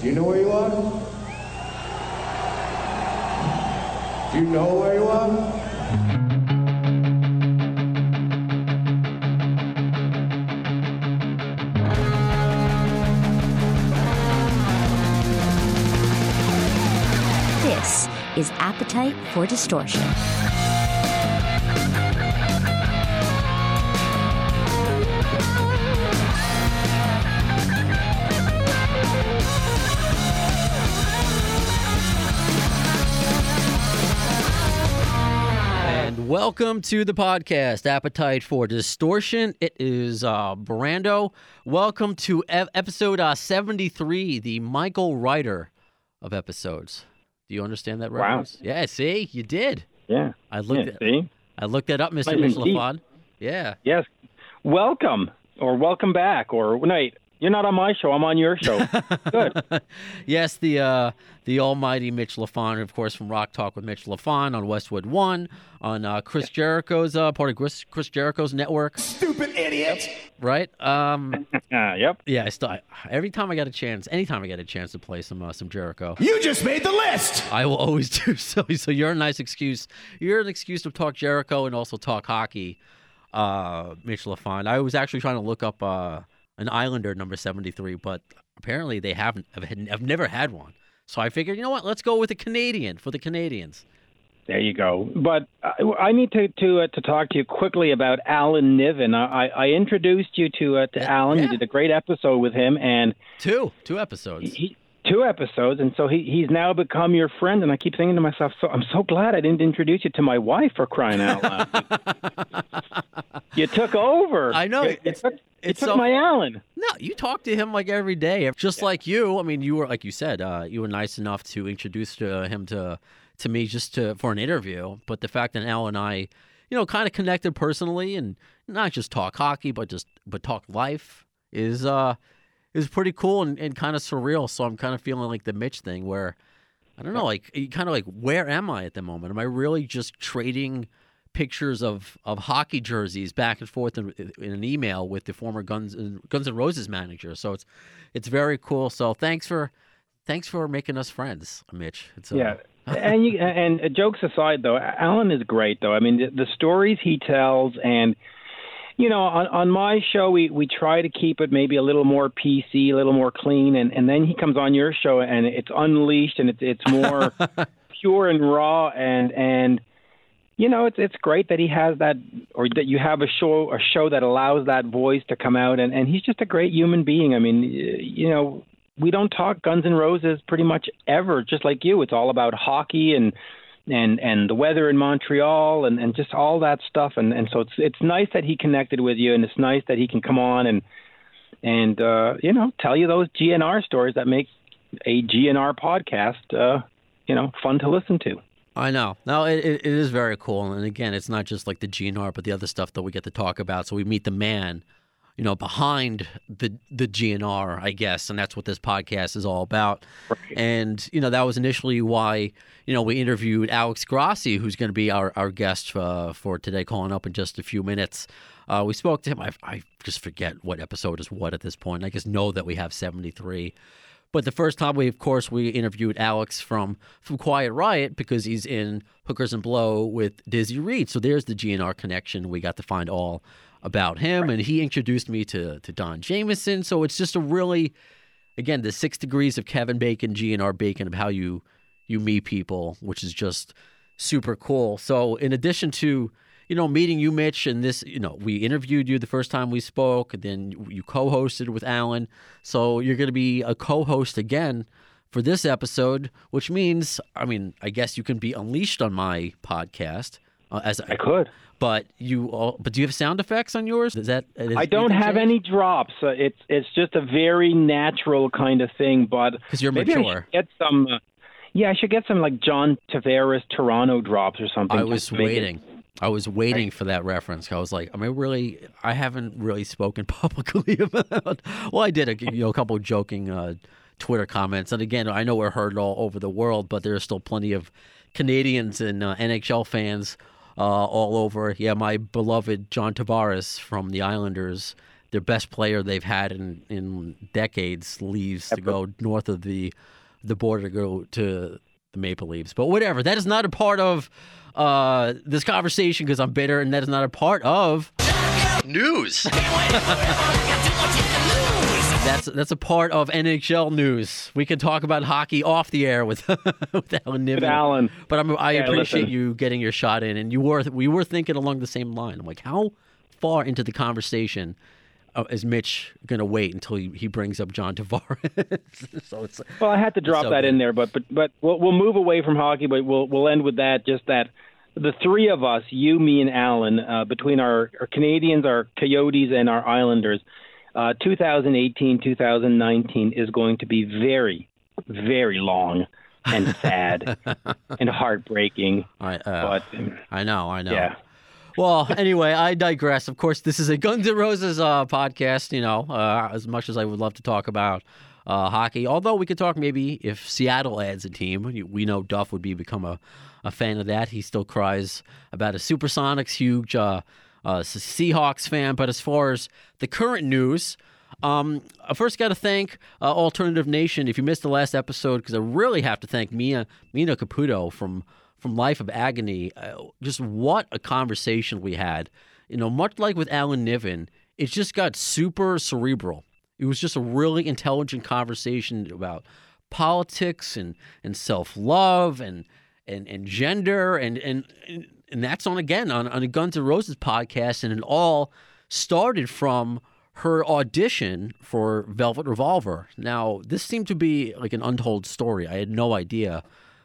Do you know where you are? Do you know where you are? This is Appetite for Distortion. Welcome to the podcast, Appetite for Distortion. It is uh, Brando. Welcome to e- episode uh, 73, the Michael Ryder of episodes. Do you understand that Wow. Yeah, see, you did. Yeah. I looked yeah, at see? I looked that up, Mr. Nice Yeah. Yes. Welcome or welcome back or wait, you're not on my show, I'm on your show. Good. yes, the uh, the almighty Mitch LaFon, of course, from Rock Talk with Mitch LaFon on Westwood One, on uh, Chris Jericho's uh, part of Chris, Chris Jericho's network, Stupid idiot! right? Um, Uh, yep. yeah, I still I, every time I get a chance, anytime I get a chance to play some uh, some Jericho, You just made the list! I will always do so. So you're a nice excuse. You're an excuse to talk Jericho and also talk hockey, uh, Mitch LaFon. I was actually trying to look up uh, an Islander number 73, but apparently they haven't. I've, had, I've never had one. So I figured, you know what? Let's go with a Canadian for the Canadians. There you go. But I, I need to to, uh, to talk to you quickly about Alan Niven. I, I introduced you to uh, to Alan. yeah. You did a great episode with him, and Two, two episodes. he, two episodes, and so he he's now become your friend. And I keep thinking to myself, so I'm so glad I didn't introduce you to my wife for crying out loud. you took over. I know. You It's- took, took so- my Alan. No, you talk to him like every day, just like you. I mean, you were like you said, uh, you were nice enough to introduce to him to to me just to for an interview. But the fact that Al and I, you know, kind of connected personally and not just talk hockey, but just but talk life is uh is pretty cool and, and kind of surreal. So I'm kind of feeling like the Mitch thing where I don't know, like kind of like where am I at the moment? Am I really just trading? pictures of, of hockey jerseys back and forth in, in an email with the former Guns and Guns N' Roses manager. So it's it's very cool. So thanks for thanks for making us friends, Mitch. It's, uh, Yeah. and you, and jokes aside, though, Alan is great. Though I mean, the, the stories he tells, and you know, on on my show, we we try to keep it maybe a little more PC, a little more clean, and and then he comes on your show, and it's unleashed, and it's it's more pure and raw, and and you know, it's it's great that he has that, or that you have a show a show that allows that voice to come out, and and he's just a great human being. I mean, you know, we don't talk Guns N' Roses pretty much ever, just like you. It's all about hockey and and and the weather in Montreal and and just all that stuff. And and so it's it's nice that he connected with you, and it's nice that he can come on and and uh, you know tell you those GNR stories that make a GNR podcast, uh, you know, fun to listen to. I know. No, it, it, it is very cool. And again, it's not just like the GNR, but the other stuff that we get to talk about. So we meet the man, you know, behind the the GNR, I guess, and that's what this podcast is all about. And you know, that was initially why you know we interviewed Alex Grossi, who's going to be our our guest uh, for today, calling up in just a few minutes. Uh, we spoke to him. I, I just forget what episode is what at this point. I just know that we have seventy three. But the first time we, of course, we interviewed Alex from from Quiet Riot because he's in Hookers and Blow with Dizzy Reed. So there's the GNR connection. We got to find all about him, and he introduced me to to Don Jamieson. So it's just a really, again, the six degrees of Kevin Bacon, GNR Bacon of how you you meet people, which is just super cool. So in addition to you know, meeting you, Mitch, and this, you know, we interviewed you the first time we spoke, and then you co-hosted with Alan. So you're going to be a co-host again for this episode, which means, I mean, I guess you can be unleashed on my podcast uh, as I could. But you, all, but do you have sound effects on yours? Is that? Is I don't have any drops. Uh, it's it's just a very natural kind of thing. But 'Cause you're maybe I mature. get some. Uh, yeah, I should get some like John Tavares Toronto drops or something. I was make it- waiting. I was waiting for that reference. I was like, I mean, really? I haven't really spoken publicly about. Well, I did a you know a couple of joking uh, Twitter comments, and again, I know we're heard all over the world, but there are still plenty of Canadians and uh, NHL fans uh, all over. Yeah, my beloved John Tavares from the Islanders their best player they've had in, in decades leaves to go north of the the border to go to the Maple Leafs. But whatever, that is not a part of uh, this conversation because I'm bitter, and that is not a part of news. That's that's a part of NHL news. We can talk about hockey off the air with with Alan Niven. With Alan. But I'm, I Yeah, appreciate listen. you getting your shot in, and you were we were thinking along the same line. I'm like, how far into the conversation uh, is Mitch going to wait until he, he brings up John Tavares? so it's Well, I had to drop so that good. in there, but but but we'll we'll move away from hockey, but we'll we'll end with that. Just that the three of us, you, me, and Alan, uh, between our, our Canadians, our Coyotes, and our Islanders, uh, 2018, 2019 is going to be very, very long and sad and heartbreaking. I, uh, But um, I know, I know. yeah. Well, anyway, I digress. Of course, this is a Guns N' Roses uh, podcast. You know, uh, as much as I would love to talk about uh, hockey, although we could talk maybe if Seattle adds a team. We- know Duff would be become a, a fan of that. He still cries about a Supersonics huge uh, uh, Seahawks fan. But as far as the current news. Um, I first got to thank uh, Alternative Nation. If you missed the last episode, because I really have to thank Mia Mina Caputo from from Life of Agony. Uh, just what a conversation we had. You know, much like with Alan Niven, it just got super cerebral. It was just a really intelligent conversation about politics and and self love and and and gender and and and, and that's on again on on a Guns N' Roses podcast, and it all started from her audition for Velvet Revolver. Now, this seemed to be like an untold story. I had no idea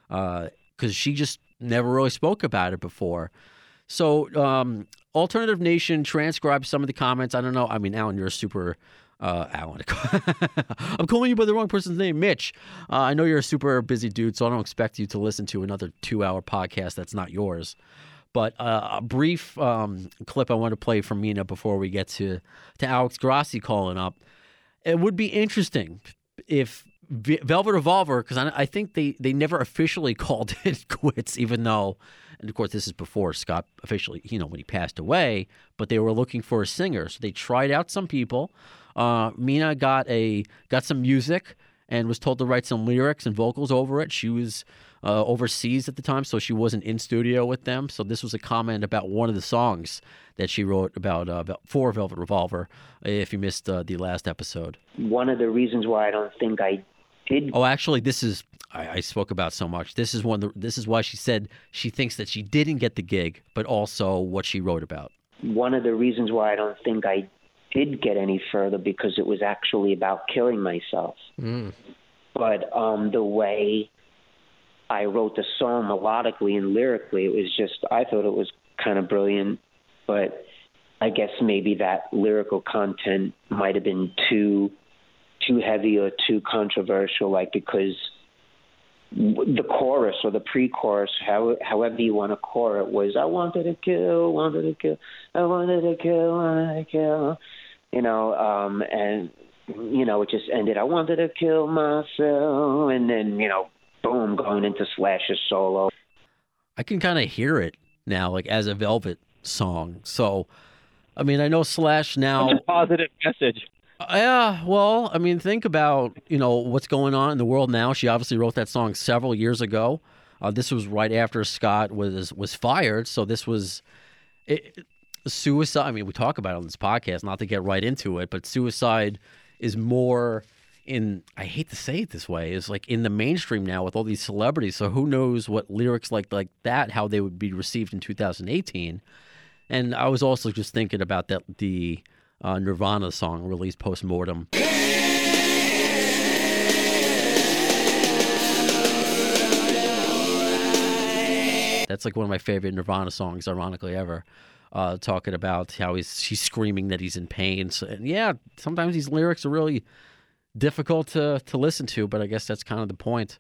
because she just never really spoke about it before. So, um, Alternative Nation transcribed some of the comments. I don't know. I mean, Alan, you're a super. Uh, Alan, I'm calling you by the wrong person's name, Mitch. Uh, I know you're a super busy dude, so I don't expect you to listen to another two-hour podcast that's not yours. But uh, a brief um, clip I want to play from Mina before we get to to Alex Grossi calling up. It would be interesting if Velvet Revolver, because I, I think they, they never officially called it quits, even though, and of course this is before Scott officially, you know, when he passed away. But they were looking for a singer, so they tried out some people. Uh, Mina got a got some music and was told to write some lyrics and vocals over it. She was uh, overseas at the time, so she wasn't in studio with them. So this was a comment about one of the songs that she wrote about, uh, about for Velvet Revolver. If you missed uh, the last episode. one of the reasons why I don't think I did Oh, actually, this is I, I spoke about so much. This is one. The, this is why she said she thinks that she didn't get the gig, but also what she wrote about. one of the reasons why I don't think I did get any further because it was actually about killing myself. But um, the way I wrote the song melodically and lyrically, it was just I thought it was kind of brilliant. But I guess maybe that lyrical content might have been too too heavy or too controversial, like because the chorus or the pre-chorus, how, however you want to core it, was "I wanted to kill, wanted to kill, I wanted to kill, wanted to kill," you know, um, and you know it just ended. I wanted to kill myself, and then you know, boom, going into Slash's solo. I can kind of hear it now, like as a Velvet song. So, I mean, I know Slash now. Such a positive message. Yeah, well, I mean, think about you know what's going on in the world now. She obviously wrote that song several years ago. Uh, this was right after Scott was was fired, so this was it, suicide. I mean, we talk about it on this podcast, not to get right into it, but suicide is more in. I hate to say it this way, is like in the mainstream now with all these celebrities. So who knows what lyrics like like that, how they would be received in 2018. And I was also just thinking about that the uh, Nirvana song released post mortem. That's like one of my favorite Nirvana songs, ironically ever. Uh, talking about how he's she's screaming that he's in pain. So, and yeah, sometimes these lyrics are really difficult to to listen to, but I guess that's kind of the point,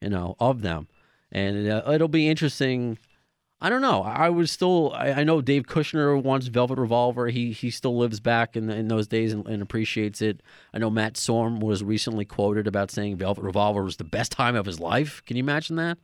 you know, of them. And uh, it'll be interesting. I don't know. I was still. I, I know Dave Kushner wants Velvet Revolver. He he still lives back in in those days and, and appreciates it. I know Matt Sorum was recently quoted about saying Velvet Revolver was the best time of his life. Can you imagine that?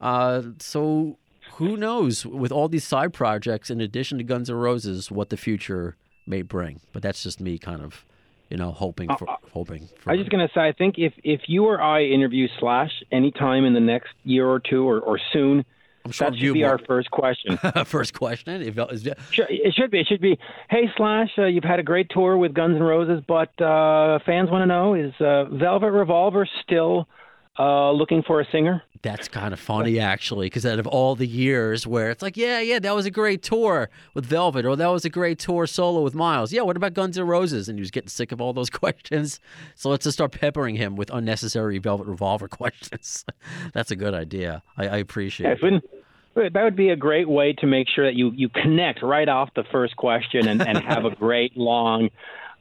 Uh, so who knows with all these side projects in addition to Guns N' Roses what the future may bring. But that's just me kind of, you know, hoping for hoping. For I was just gonna say, I think if if you or I interview Slash anytime in the next year or two or, or soon, I'm sure that should be will- our first question. first question. If, is, Sure, it should be. It should be. Hey Slash, uh, you've had a great tour with Guns N' Roses, but uh, fans want to know: is uh, Velvet Revolver still uh, looking for a singer? That's kind of funny, actually, because out of all the years where it's like, yeah, yeah, that was a great tour with Velvet, or that was a great tour solo with Miles. Yeah, what about Guns N' Roses? And he was getting sick of all those questions. So let's just start peppering him with unnecessary Velvet Revolver questions. That's a good idea. I, I appreciate Yeah, it. that would be a great way to make sure that you, you connect right off the first question and, and have a great long,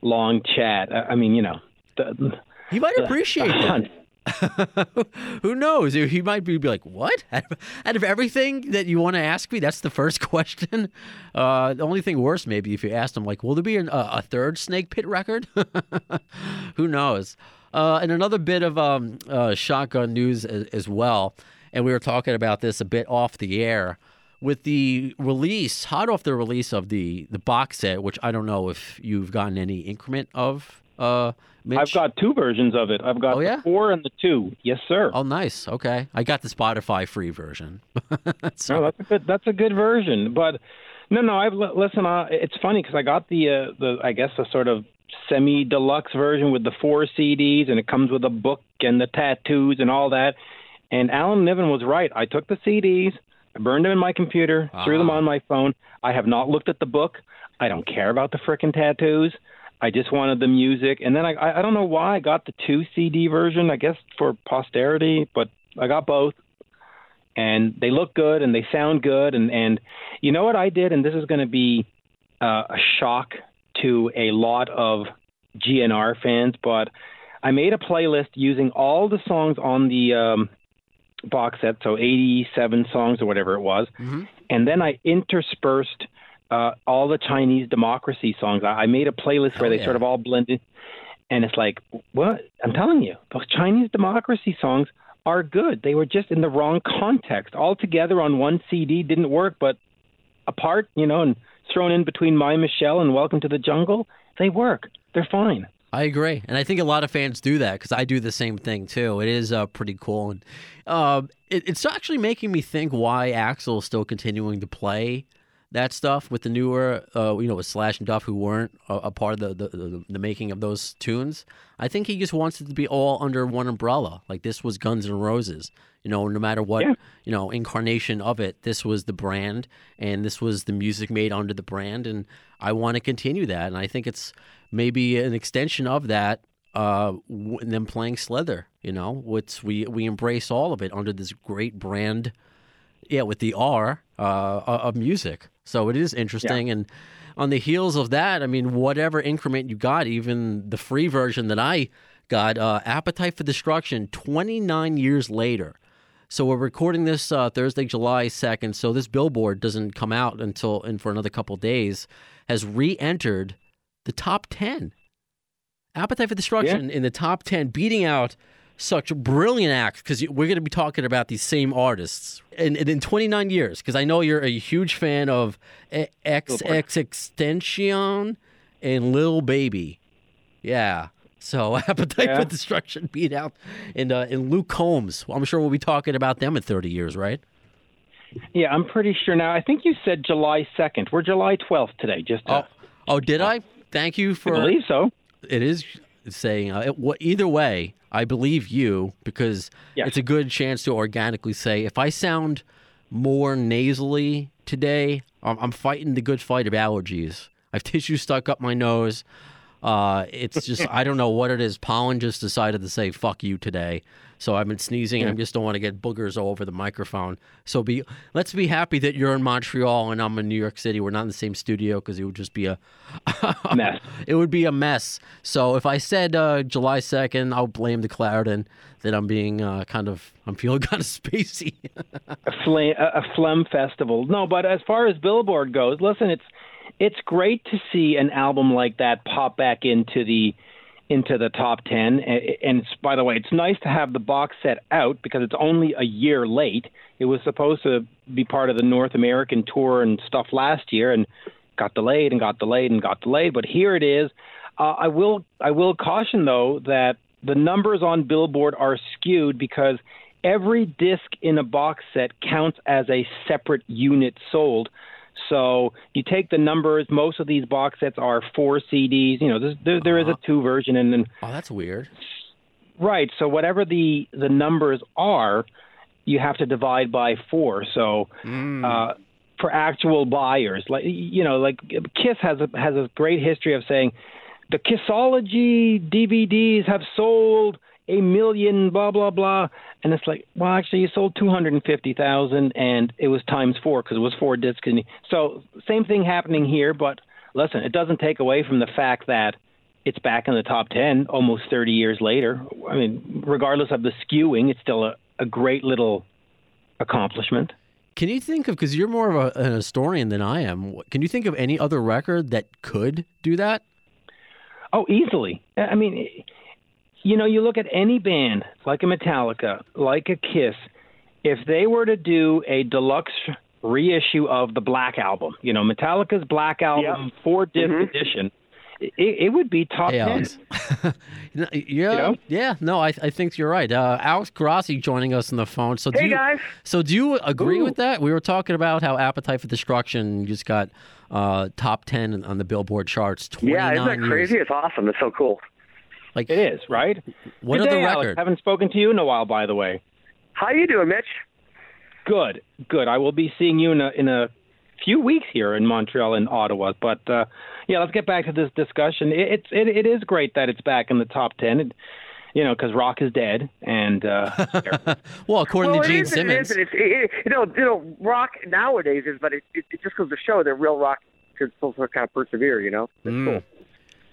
long chat. I mean, you know, the, He might appreciate the that. Who knows? He might be like, "What? Out of, everything that you want to ask me, that's the first question." Uh, the only thing worse, maybe, if you asked him, like, "Will there be an, a, a third Snake Pit record?" Who knows? Uh, and another bit of um, uh, shotgun news as, as well, and we were talking about this a bit off the air with the release, hot off the release of the the box set, which I don't know if you've gotten any increment of. Uh, Mitch? I've got two versions of it. I've got Oh, yeah? the four and the two. Yes, sir. Oh, nice. Okay, I got the Spotify free version. so, No, that's a good. That's a good version. But no, no. I've li- listen. Uh, it's funny because I got the uh, the I guess the sort of semi deluxe version with the four CDs, and it comes with a book and the tattoos and all that. And Alan Niven was right. I took the CDs, I burned them in my computer, threw them on my phone. I have not looked at the book. I don't care about the frickin' tattoos. I just wanted the music, and then I, I don't know why I got the two CD version. I guess for posterity, but I got both and they look good and they sound good and and you know what I did and this is going to be uh, a shock to a lot of GNR fans but I made a playlist using all the songs on the um, box set so 87 songs or whatever it was Mhm. and then I interspersed uh, all the Chinese democracy songs I, I made a playlist Hell where they yeah. sort of all blended and it's like what I'm telling you those Chinese democracy songs are good. They were just in the wrong context. All together on one CD didn't work, but apart, you know, and thrown in between My Michelle and Welcome to the Jungle, they work. They're fine. I agree, and I think a lot of fans do that because I do the same thing too. It is uh, pretty cool, and uh, it, it's actually making me think why Axl is still continuing to play that stuff with the newer, uh, you know, with Slash and Duff who weren't a, a part of the, the, the the making of those tunes. I think he just wants it to be all under one umbrella. Like this was Guns N' Roses. You know, no matter what Yeah. you know incarnation of it, this was the brand, and this was the music made under the brand, and I want to continue that. And I think it's maybe an extension of that. Uh, w- and them playing Slither, you know, which we we embrace all of it under this great brand yeah, with the R uh, of music. So it is interesting. And on the heels of that, I mean, whatever increment you got, even the free version that I got, uh, Appetite for Destruction, 29 years later. So we're recording this uh, Thursday, July 2nd. So this billboard doesn't come out until and for another couple days. Has re-entered the top 10. Appetite for Destruction in the top 10, beating out such brilliant acts because we're going to be talking about these same artists in, in, in 29 years because I know you're a huge fan of XXXTentacion and Lil Baby. Yeah. So Appetite Yeah. for Destruction beat out and uh, and Luke Combs. I'm sure we'll be talking about them in 30 years, right? Yeah, I'm pretty sure now. I think you said July 2nd. We're July 12th today. Just to, Oh, oh, did I? Thank you I for believe so. it is saying uh, it, either way i believe you because Yes. it's a good chance to organically say if i sound more nasally today i'm, I'm fighting the good fight of allergies i have tissue stuck up my nose uh, it's just i don't know what it is pollen just decided to say fuck you today so i've been sneezing i just don't want to get boogers all over the microphone so be let's be happy that you're in montreal and i'm in new york city we're not in the same studio because it would just be a Mess. it would be a mess. So if I said uh, July second, I'll blame the cloud and that I'm being uh, kind of I'm feeling kind of spacey. a, flame, a, a phlegm festival. No, but as far as Billboard goes, listen, it's it's great to see an album like that pop back into the into the top ten. And it's, by the way, it's nice to have the box set out because it's only a year late. It was supposed to be part of the North American tour and stuff last year, and got delayed and got delayed and got delayed. But here it is. Uh, I will I will caution though that the numbers on Billboard are skewed because every disc in a box set counts as a separate unit sold. So you take the numbers. Most of these box sets are four CDs. You know, there, there is a two version, and then oh, that's weird. Right. So whatever the the numbers are, you have to divide by four. So mm. uh, for actual buyers, like you know, like Kiss has a has a great history of saying the Kissology DVDs have sold a million, blah blah blah, and it's like, well, actually, you sold two hundred and fifty thousand, and it was times four because it was four discs. And So same thing happening here, but listen, it doesn't take away from the fact that it's back in the top ten almost thirty years later. I mean, regardless of the skewing, it's still a, a great little accomplishment. Can you think of because you're more of a, an historian than I am? Can you think of any other record that could do that? Oh, easily. I mean, you know, you look at any band like a Metallica, like a Kiss, if they were to do a deluxe reissue of the Black Album, you know, Metallica's Black Album, yep. four disc mm-hmm. edition, it, it, would be top hey, ten. yeah, you know? yeah. No, I, I think you're right. Uh, Alex Grossi joining us on the phone. So, do hey you, guys. So, do you agree Ooh. with that? We were talking about how Appetite for Destruction just got uh, top ten on the Billboard charts. Yeah, isn't that crazy? Years. It's awesome. It's so cool. Like it is, right? What Good are day, the record? Haven't spoken to you in a while, by the way. How you doing, Mitch? Good, good. I will be seeing you in a in a few weeks here in Montreal and Ottawa. But uh, yeah, let's get back to this discussion. It, it's it, it is great that it's back in the top ten. It, you know, because rock is dead, and uh, well, according well, to Gene is, Simmons, it is, it, it, you know, you know, rock nowadays is, but it, it, it just goes to show that real rock can still kind of persevere. You know, it's mm. cool.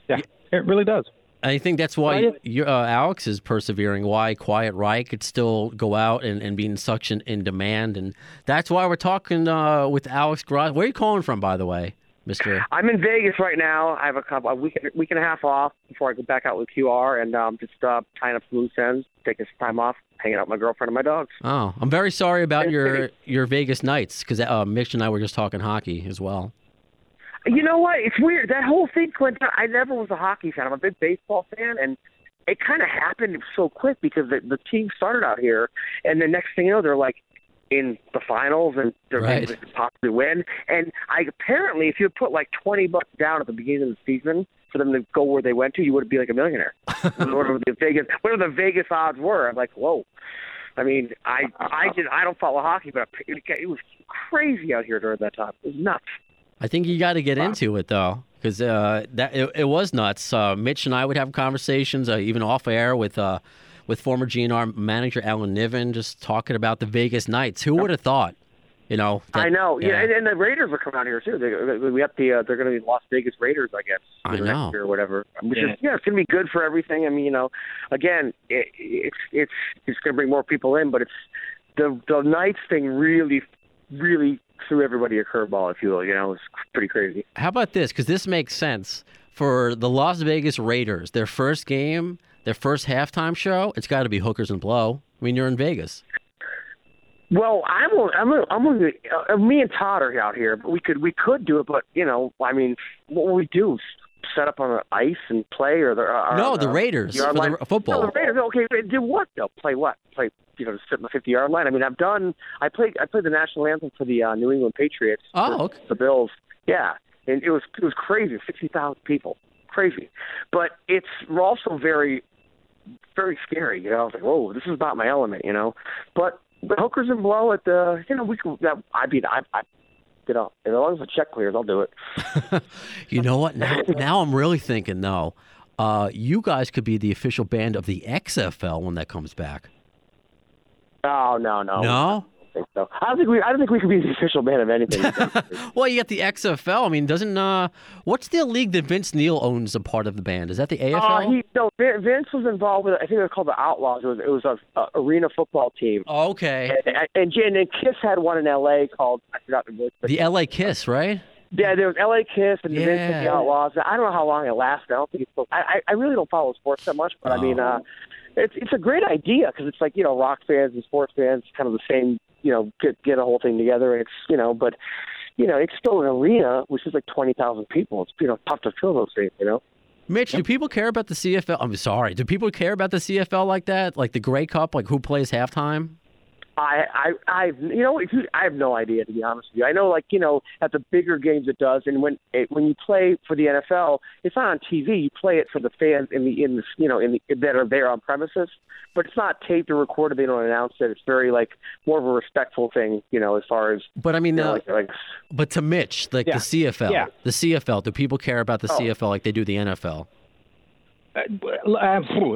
Yeah, it really does. I think that's why uh, Alex is persevering. Why Quiet Riot could still go out and, and be in such an, in demand, and that's why we're talking uh, with Alex Gross. Where are you calling from, by the way, Mister? I'm in Vegas right now. I have a couple a week week and a half off before I go back out with QR, and um, just uh, tying up some loose ends, taking some time off, hanging out with my girlfriend and my dogs. Oh, I'm very sorry about your your Vegas Knights because uh, Mitch and I were just talking hockey as well. You know what? It's weird. That whole thing, Clinton. I never was a hockey fan. I'm a big baseball fan, and it kind of happened so quick because the, the team started out here, and the next thing you know, they're like in the finals and they're right. going to possibly win. And I apparently, if you put like twenty bucks down at the beginning of the season for them to go where they went to, you would be like a millionaire. whatever the Vegas, whatever the Vegas odds were, I'm like, whoa. I mean, I I did I don't follow hockey, but it, it was crazy out here during that time. It was nuts. I think you got to get wow. into it though, because uh, that it, it, was nuts. Uh, Mitch and I would have conversations, uh, even off air, with uh, with former GNR manager Alan Niven, just talking about the Vegas Knights. Who would have thought? You know, that, I know. Yeah, yeah and, and, the Raiders are coming out here too. They, we have the uh, they're going to be Las Vegas Raiders, I guess, I know. next year or whatever. Which yeah. is yeah, it's going to be good for everything. I mean, you know, again, it, it's it's it's going to bring more people in, but it's the the Knights thing really really threw everybody a curveball, if you will. You know, it's pretty crazy. How about this? Because this makes sense for the Las Vegas Raiders. Their first game, their first halftime show, it's got to be hookers and blow. I mean, you're in Vegas. Well, I'm I'm I'm uh, me and Todd are out here, but we could we could do it, but you know, I mean, what we do? Set up on the ice and play, or the uh, no, the Raiders for the football. No, the Raiders. Okay, do what? They'll play what? Play you know, to sit in the 50 yard line. I mean, I've done. I played. I played the national anthem for the uh, New England Patriots. Oh, okay. the Bills. Yeah, and it was it was crazy. 60,000 people, crazy. But it's also very, very scary. You know, I was like, whoa, this is not my element. You know, but the hookers and blow at the. You know, we could. That, I mean, I. I you know, as long as the check clears, I'll do it. you know what? Now, now I'm really thinking though. Uh, you guys could be the official band of the XFL when that comes back. No, no, no. No. I don't think so. I don't think we. I don't think we could be the official band of anything. well, you got the XFL. I mean, doesn't uh, what's the league that Vince Neil owns a part of the band? Is that the AFL? Uh, he, no, Vince was involved with. I think they were called the Outlaws. It was it was a, a arena football team. Oh, okay. And, and, and, and Kiss had one in L.A. called I forgot the voice. The L.A. Kiss, right? Yeah, there was L.A. Kiss and yeah. Vince and the Outlaws. I don't know how long it lasted. I don't think it's. I I really don't follow sports that much, but oh. I mean. uh it's it's a great idea because it's like you know rock fans and sports fans kind of the same you know get get a whole thing together and it's you know but you know, it's still an arena, which is like twenty thousand people. It's you know tough to fill those things, you know. Mitch, do people care about the CFL? I'm sorry. Do people care about the CFL like that? Like the Grey Cup, like who plays halftime? I, I, I, you know, if you, I have no idea to be honest with you. I know, like, you know, at the bigger games it does, and when it, when you play for the NFL, it's not on TV. You play it for the fans in the in the you know in the that are there on premises, but it's not taped or recorded. They don't announce it. It's very like more of a respectful thing, you know, as far as. But I mean, you know, uh, like, like but to Mitch, like Yeah. the CFL, Yeah. the CFL. Do people care about the Oh. CFL like they do the NFL? Uh,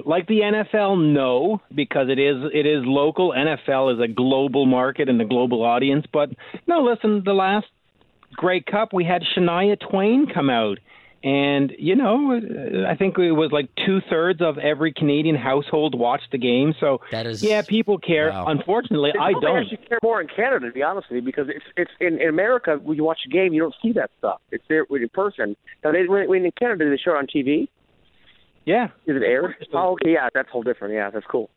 like the NFL, no, because it is it is local. NFL is a global market and a global audience. But no, listen, the last Grey Cup we had Shania Twain come out, and you know uh, I think it was like two thirds of every Canadian household watched the game. So That is yeah, people care. Wow. Unfortunately, I They don't. actually care more in Canada, to be honest with you, because it's it's in, in America when you watch a game, you don't see that stuff. It's there in person. Now, they, when, when in Canada they show it on TV. Yeah, Is it aired? Oh, okay, yeah, that's whole different. Yeah, that's cool.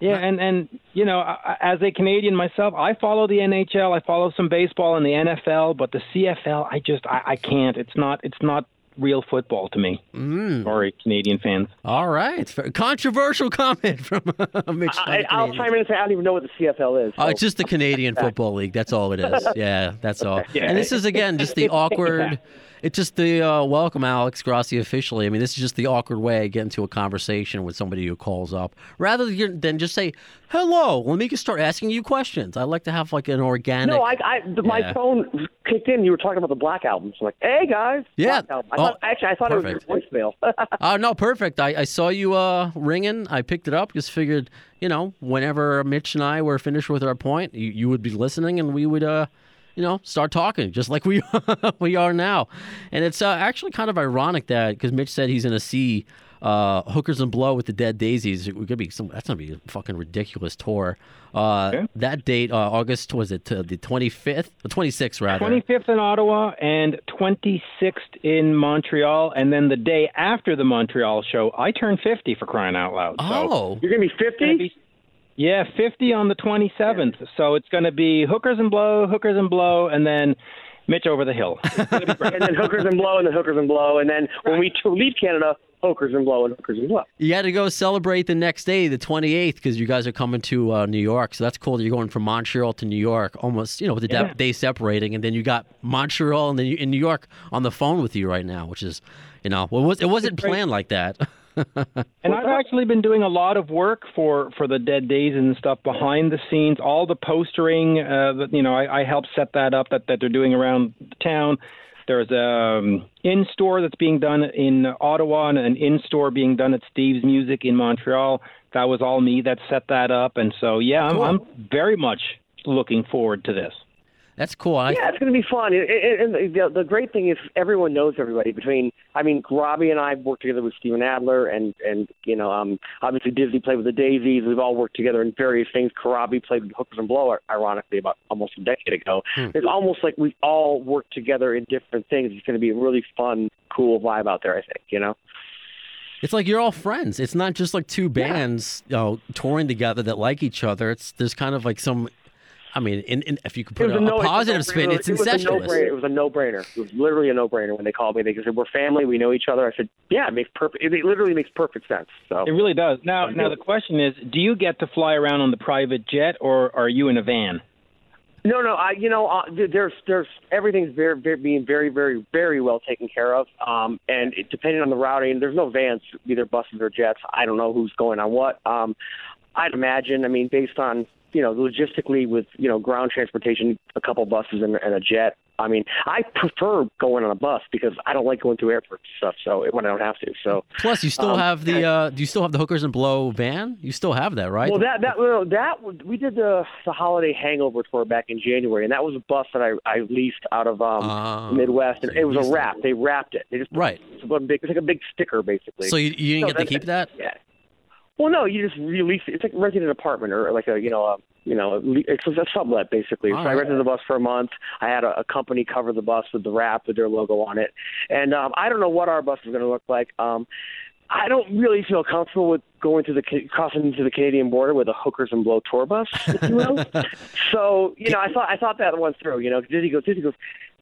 Yeah, and and you know, I- as a Canadian myself, I follow the NHL, I follow some baseball and the NFL, but the CFL, I just I, I can't. It's not it's not real football to me. Mm. Sorry, Canadian fans. All right, It's very- controversial comment from Mitch. I, not a I'll chime in and say I don't even know what the CFL is. Oh, so- it's just the Canadian Football League. That's all it is. Yeah, that's all. And this is again just the awkward. It's just the uh, welcome, Alex Grossi, officially. I mean, this is just the awkward way I get into a conversation with somebody who calls up, rather than just say hello. Let me just start asking you questions. I like to have like an organic. No, I, I the, my Yeah. phone kicked in. You were talking about the Black album. So I'm like, hey guys. Yeah. I Oh, thought, actually, I thought perfect. it was your voicemail. Oh no, perfect. I, I saw you uh, ringing. I picked it up. Just figured, you know, whenever Mitch and I were finished with our point, you, you would be listening, and we would, uh, you know, start talking just like we we are now. And it's uh, actually kind of ironic that because Mitch said he's going to see uh, Hookers and Blow with the Dead Daisies. It could be some. That's going to be a fucking ridiculous tour. Uh, Okay. That date, uh, August was it uh, the twenty fifth, the twenty sixth rather. Twenty fifth in Ottawa and twenty sixth in Montreal, and then the day after the Montreal show, I turned fifty for crying out loud. So Oh, You're gonna be it's gonna 50. be- yeah, fifty on the twenty seventh. So it's going to be hookers and blow, hookers and blow, and then Mitch over the hill. It's gonna be and then hookers and blow, and then hookers and blow, and then when we leave Canada, hookers and blow, and hookers and blow. You had to go celebrate the next day, the 28th, because you guys are coming to uh, New York. So that's cool that you're going from Montreal to New York, almost, you know, with the Yeah. day separating. And then you got Montreal and then you, in New York on the phone with you right now, which is, you know, well, it, was, it wasn't planned like that. And I've actually been doing a lot of work for for the Dead Daisies and stuff behind the scenes. All the postering, uh, that you know, I, I helped set that up that that they're doing around town. There's a um, in store that's being done in Ottawa and an in store being done at Steve's Music in Montreal. That was all me that set that up, and so yeah, I'm, Cool. I'm very much looking forward to this. That's cool. I, Yeah, it's going to be fun. And, and, and the, the great thing is everyone knows everybody. Between, I mean, Robbie and I worked together with Steven Adler, and and you know, um, obviously Dizzy played with the Daisies. We've all worked together in various things. Karabi played with Hookers and Blow, ironically, about almost a decade ago. It's almost like we've all work together in different things. It's going to be a really fun, cool vibe out there. I think. You know. It's like you're all friends. It's not just like two bands, you know, touring together that like each other. It's there's kind of like some, I mean, in, in, if you could put It a, a no- a positive it a spin, no-brainer. it's it was a incestuous. no-brainer. It was a no-brainer. It was literally a no-brainer when they called me. They said, "We're family. We know each other." I said, "Yeah, it makes perfect. It literally makes perfect sense." So It really does. Now, now the question is, do you get to fly around on the private jet, or are you in a van? No, no. I, you know, uh, there's, there's everything's very, very, being very, very, very well taken care of. Um, and it, depending on the routing, there's no vans, either buses or jets. I don't know who's going on what. Um, I'd imagine. I mean, based on you know, logistically with you know ground transportation, a couple buses and, and a jet. I mean, I prefer going on a bus because I don't like going through airports and stuff. So when I don't have to. So Plus, you still Um, have the, uh, do you still have the Hookers and Blow van? You still have that, right? Well, that that well, that we did the the holiday hangover tour back in January, and that was a bus that I I leased out of um Ah, Midwest, and so it was a wrap. They wrapped it. They just Right. It's big. It's like a big sticker, basically. So you, you didn't get to keep that? Yeah. Well, no, you just release it. It's like renting an apartment or like a you know a you know it's a sublet basically. All so I rented the bus for a month. I had a, a company cover the bus with the wrap with their logo on it, and um, I don't know what our bus is going to look like. Um, I don't really feel comfortable with going to the crossing into the Canadian border with a hookers and blow tour bus, if you will. so you know, I thought I thought that one through. You know, Dizzy goes, Dizzy goes,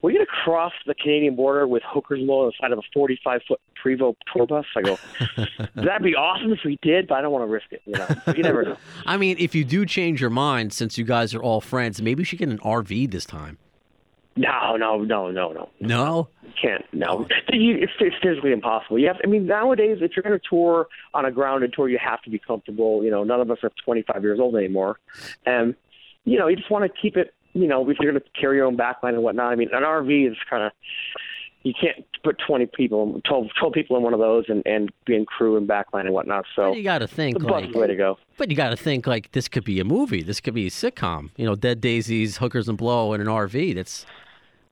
we're going to cross the Canadian border with hookers blow on the side of a 45 foot Prevost tour bus. I go, that'd be awesome if we did, but I don't want to risk it. You know, you never know. I mean, if you do change your mind, since you guys are all friends, maybe you should get an RV this time. No, no, no, no, no. No, you can't. No, it's, it's physically impossible. You have. To, I mean, nowadays, if you're going to tour on a grounded tour, you have to be comfortable. You know, none of us are 25 years old anymore, and you know, you just want to keep it. You know, if you're going to carry your own backline and whatnot. I mean, an RV is kind of you can't put 20 people, 12, 12 people in one of those and, and be in crew and backline and whatnot. So but you got to think the like, way to go. But you got to think like this could be a movie. This could be a sitcom. You know, Dead Daisies, Hookers and Blow, and an RV. That's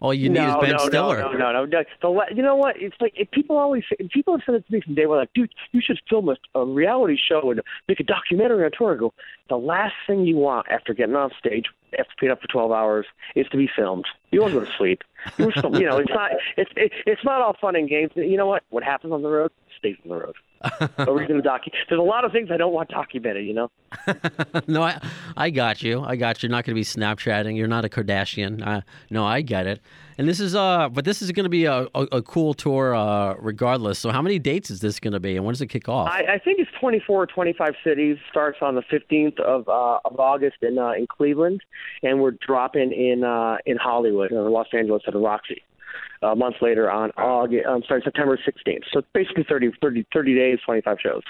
all you need no, is Ben no, Stiller. No, no, no, no. The, you know what? It's like if people always people have said it to me from day one, like, dude, you should film a, a reality show and make a documentary on tour. I go, the last thing you want after getting off stage, after being up for twelve hours, is to be filmed. You want to go to sleep. You, you know, it's not it's it, it's not all fun and games. You know what? What happens on the road stays on the road. We going to docu? There's a lot of things I don't want documented. You know. no, I I got you. I got you. You're not going to be Snapchatting. You're not a Kardashian. Uh, no, I get it. And this is uh, but this is going to be a, a, a, cool tour, uh, regardless. So, how many dates is this going to be, and when does it kick off? I, I think it's 24 or 25 cities. Starts on the 15th of uh, of August in uh, in Cleveland, and we're dropping in uh, in Hollywood, or Los Angeles at the Roxy. A month later on August, I'm sorry, September 16th. So basically 30, 30, 30 days, 25 shows.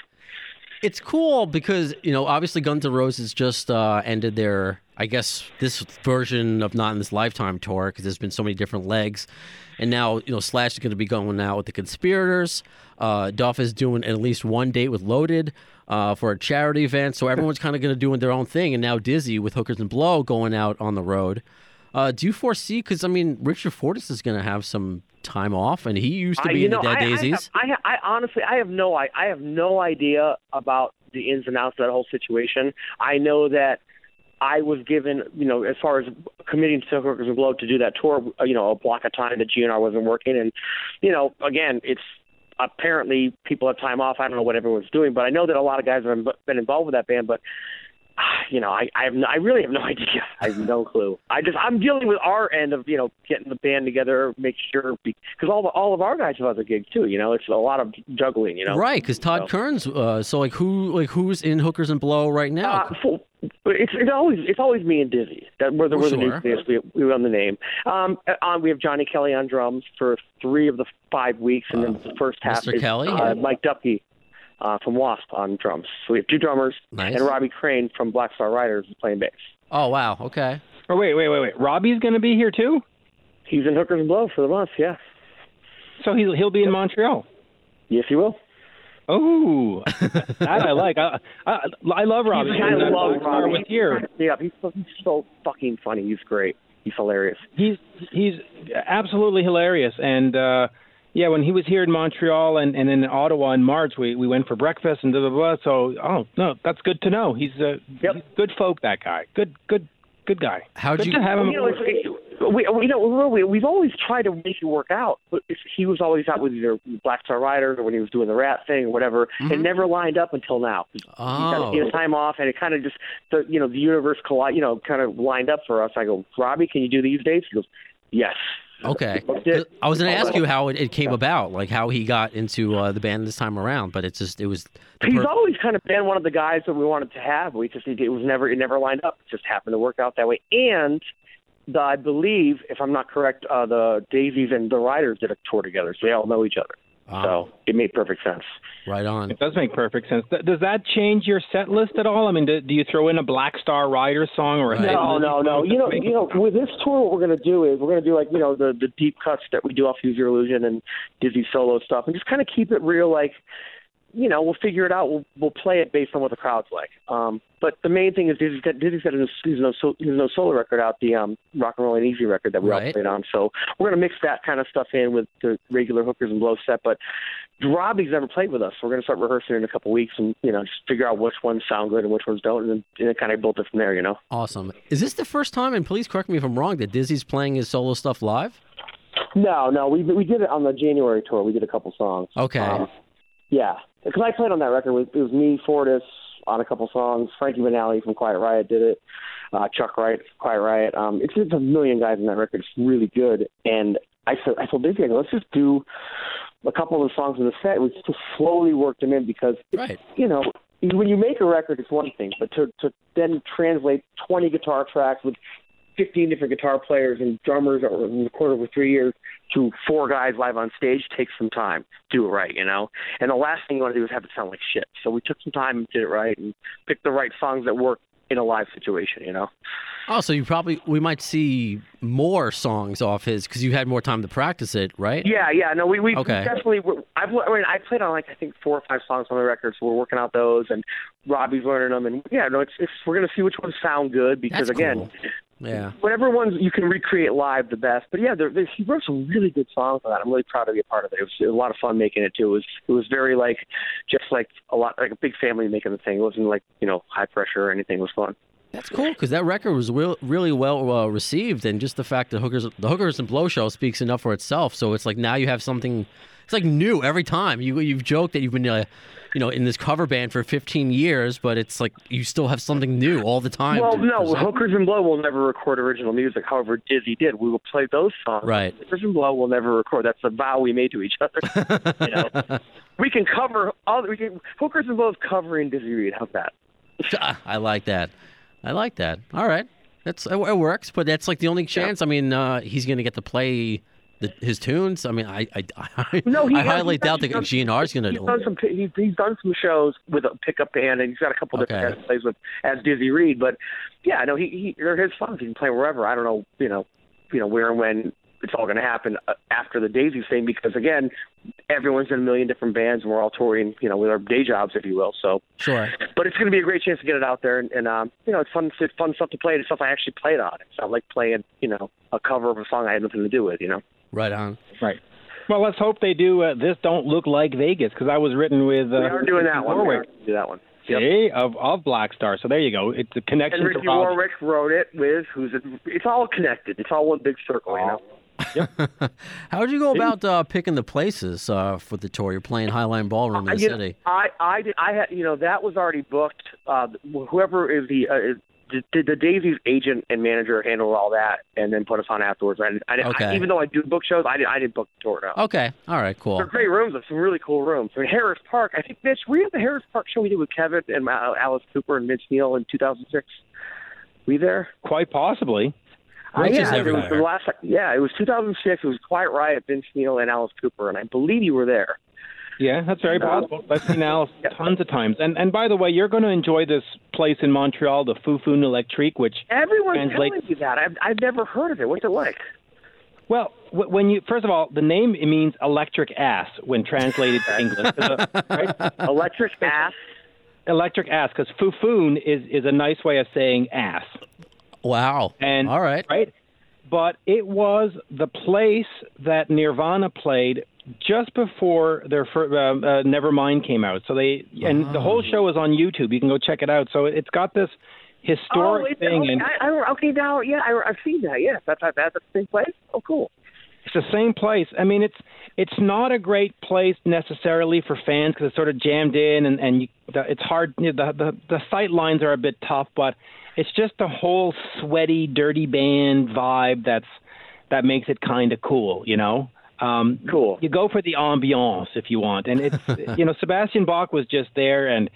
It's cool because you know obviously Guns N' Roses just uh, ended their I guess this version of Not in This Lifetime tour because there's been so many different legs, and now you know Slash is going to be going out with the Conspirators. Uh, Duff is doing at least one date with Loaded uh, for a charity event, so everyone's kind of going to doing their own thing. And now Dizzy with Hookers and Blow going out on the road. Uh, do you foresee? Because I mean, Richard Fortus is going to have some time off, and he used to be in know, the Dead I, Daisies. I, I, I, honestly, I have no, I, I have no idea about the ins and outs of that whole situation. I know that I was given, you know, as far as committing to Hookers and Blow to do that tour, uh, you know, a block of time that GNR wasn't working, and you know, again, it's apparently people have time off. I don't know what everyone's doing, but I know that a lot of guys have been involved with that band, but you know, I I have no, I really have no idea. I have no clue. I just I'm dealing with our end of you know getting the band together, make sure because all the, all of our guys have other gigs too. You know, it's a lot of juggling. You know, right? Because Todd so. Kerns. Uh, so like who like who's in Hookers and Blow right now? Uh, full, it's it's always it's always me and Dizzy. That we're the, we're the sure. nucleus. We we run the name. Um, on we have Johnny Kelly on drums for three of the five weeks, and then the first half Mr. is Kelly? uh, Mike Dupke uh, from Wasp on drums. So we have two drummers, Nice. and Robbie Crane from Black Star Riders is playing bass. Oh wow. Okay. Oh wait, wait, wait, wait. Robbie's going to be here too. He's in Hookers and Blow for the month. Yeah. So he'll he'll be in Montreal. Yes, he will. Oh, that I like. I I, I love Robbie. I And, love Robbie. With here. Yeah, he's so, he's so fucking funny. He's great. He's hilarious. He's he's absolutely hilarious. And uh yeah, when he was here in Montreal and, and in Ottawa in March, we, we went for breakfast and blah blah blah. So oh no, that's good to know. He's a Yep. he's good folk. That guy. Good good good guy. How'd good you- to have him? You know, it, we, we, you know, we, we've always tried to make it work out. But he was always out with either Black Star Riders or when he was doing the Rat thing or whatever. It mm-hmm. never lined up until now. He got Oh. he had time off, and it kind of just the you know the universe colli you know kind of lined up for us. I go, Robbie, can you do these dates? He goes, Yes. Okay. I was going to ask you how it, it came about, like how he got into uh, the band this time around, but it's just it was. He's per- always kind of been one of the guys that we wanted to have. We just it was never it never lined up. It just happened to work out that way. And the, I believe, if I'm not correct, uh, the Daisies and the Riders did a tour together, so they all know each other. Ah. So it made perfect sense. right on. It does make perfect sense. Th- Does that change your set list at all? I mean, do, do you throw in a Black Star Rider song or a Right. No, no, no. You know, Make you know, with this tour, what we're gonna do is we're gonna do like you know the the deep cuts that we do off Use Your Illusion and Dizzy solo stuff, and just kind of keep it real. Like, you know, we'll figure it out. We'll we'll play it based on what the crowd's like. Um, but the main thing is Dizzy's got Dizzy's got his, his no so, his no solo record out, the um Rock and Roll Ain't Easy record that we all Right. played on. So we're gonna mix that kind of stuff in with the regular hookers and blow set, but. Robbie's never played with us. We're going to start rehearsing in a couple weeks, and you know, just figure out which ones sound good and which ones don't, and then and then kind of build it from there. You know. Awesome. Is this the first time? And please correct me if I'm wrong. That Dizzy's playing his solo stuff live. No, no, we we did it on the January tour. We did a couple songs. Okay. Um, Yeah, because I played on that record. With, it was me, Fortus, on a couple songs. Frankie Banali from Quiet Riot did it. Uh, Chuck Wright, Quiet Riot. Um, it's just a million guys in that record. It's really good. And I said, I told Dizzy, I go, let's just do a couple of the songs in the set. We just slowly work them in because, Right. you know, when you make a record, it's one thing, but to to then translate 20 guitar tracks with 15 different guitar players and drummers that were recorded over three years to four guys live on stage takes some time. Do it right, you know. And the last thing you want to do is have it sound like shit. So we took some time and did it right and picked the right songs that work in a live situation, you know. Oh, so you probably we might see more songs off his because you had more time to practice it, right? Yeah, yeah. No, we we Okay. definitely. I've I mean I played on like I think four or five songs on the record, so we're working out those, and Robbie's learning them, and yeah, no, it's it's we're gonna see which ones sound good because That's again, cool. Yeah. whatever ones you can recreate live, the best. But yeah, there, there, he wrote some really good songs on that. I'm really proud to be a part of it. It was, it was a lot of fun making it too. It was it was very like just like a lot like a big family making the thing. It wasn't like you know high pressure or anything. It was fun. That's cool because that record was real, really well uh, received, and just the fact that hookers, the hookers and blow show speaks enough for itself. So it's like now you have something. It's like new every time. You you've joked that you've been, uh, you know, in this cover band for 15 years, but it's like you still have something new all the time. Well, no, present. Hookers and Blow will never record original music. However, Dizzy did. We will play those songs. Right. Hookers and Blow will never record. That's a vow we made to each other. you know, we can cover all. We can Hookers and Blow is covering Dizzy Reed. How's that? I like that. I like that. All right, that's it, it works, but that's like the only chance. I mean, uh, he's gonna get to play the, his tunes. I mean, I I, I, No, I has- highly he's doubt that GNR is gonna He's do done some. He's, he's done some shows with a pickup band, and he's got a couple different Okay. guys he plays with as Dizzy Reed. But yeah, no, he he they're his songs. He can play wherever. I don't know, you know, you know where and when it's all going to happen uh, after the Daisy thing because again, everyone's in a million different bands and we're all touring, you know, with our day jobs, if you will. So, Sure. but it's going to be a great chance to get it out there, and, and um, you know, it's fun, it's fun stuff to play. It's stuff I actually played on. It's not like playing, you know, a cover of a song I had nothing to do with, you know. Right on. Right. Well, let's hope they do. Uh, this don't look like Vegas because I was written with. Uh, we are doing that one. We are do that one. Yep. See, of of Black Star. So there you go. It's a connection And to Ricky Warwick wrote it with who's it? It's all connected. It's all one big circle, you know. How would you go about uh, picking the places uh, for the tour? You're playing Highline Ballroom in I, the know, city. I, I, did, I had, you know, that was already booked. Uh, whoever is the, is- the, the Daisy's agent and manager handle all that, and then put us on afterwards. I, I, I even though I do book shows, I, did, I didn't book the tour. No. Okay. All right. Cool. They're great rooms. They're some really cool rooms. I mean, Harris Park. I think Mitch. Were you at the Harris Park show we did with Kevin and uh, Alice Cooper and Mitch Neal in 2006? Were you there? Quite possibly. Uh, yeah, it was the last. Yeah, it was 2006. It was Quiet Riot, Vince Neil, and Alice Cooper, and I believe you were there. Yeah, that's very possible. I've seen Alice Yeah. tons of times. And and by the way, you're going to enjoy this place in Montreal, the Foufounes Électriques, which Everyone's Translate- telling me that. I've, I've never heard of it. What's it like? Well, when you first of all, the name it means electric ass when translated to English. uh, right? Electric ass. Electric ass, because foufoune is is a nice way of saying ass. Wow. And All right. right, but it was the place that Nirvana played just before their fir- um, uh, Nevermind came out. So they and the whole show is on YouTube. You can go check it out. So it's got this historic oh, it's, thing, okay, and I, I, okay, now, yeah, I, I've seen that. Yes, that's that's the same place. Oh, cool. It's the same place. I mean, it's it's not a great place necessarily for fans because it's sort of jammed in, and and you, the, it's hard. You know, the, the the sight lines are a bit tough, but it's just the whole sweaty, dirty band vibe that's that makes it kind of cool. You know. Um, Cool. You go for the ambiance if you want, and it's you know Sebastian Bach was just there, and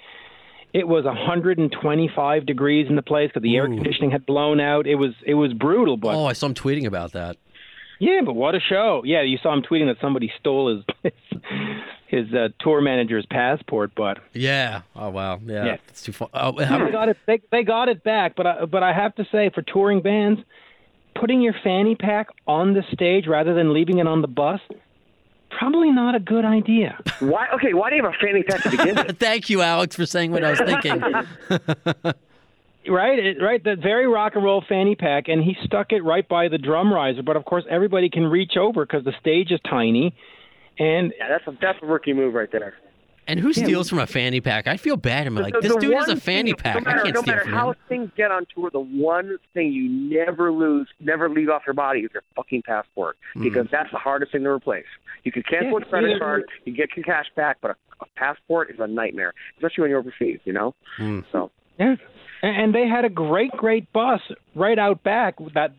it was 125 degrees in the place because the air conditioning had blown out. It was it was brutal, but Oh, I saw him tweeting about that. yeah, but what a show! Yeah, you saw him tweeting that somebody stole his his his uh, tour manager's passport, but Yeah. Oh wow. Yeah. Yeah. It's too far. Oh, they how, got it. They, they got it back. But I, but I have to say, for touring bands, putting your fanny pack on the stage rather than leaving it on the bus, probably not a good idea. Why? Okay, why do you have a fanny pack to begin with? Thank you, Alex, for saying what I was thinking. right, it, right. That very rock and roll fanny pack, and he stuck it right by the drum riser. But of course, everybody can reach over because the stage is tiny, and Yeah, that's a that's a rookie move right there. And who steals from a fanny pack? I feel bad. I'm like, The- this the dude has a fanny thing- pack. No matter, I can't no steal matter from how him. things get on tour, the one thing you never lose, never leave off your body is your fucking passport, Mm. because that's the hardest thing to replace. You can cancel Yeah, a credit either- card, you get your cash back, but a, a passport is a nightmare, especially when you're overseas. You know. Mm. So Yeah. And and they had a great, great bus right out back. That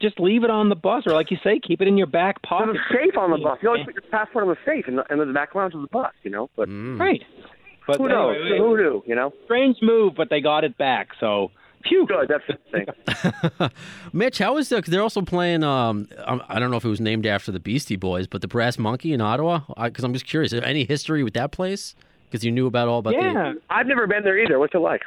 just leave it on the bus, or like you say, keep it in your back pocket. there's a safe on the bus. You always put your passport on the safe in the, in the back lounge of the bus. You know. But Mm. Right. But who knows? anyway, Who knew? You know. strange move, but they got it back. So, phew. Good. That's the thing. Mitch, how is that? Because they're also playing. Um, um, I don't know if it was named after the Beastie Boys, but the Brass Monkey in Ottawa. Because I'm just curious. Any history with that place? Because you knew about all about Yeah. I've never been there either. What's it like?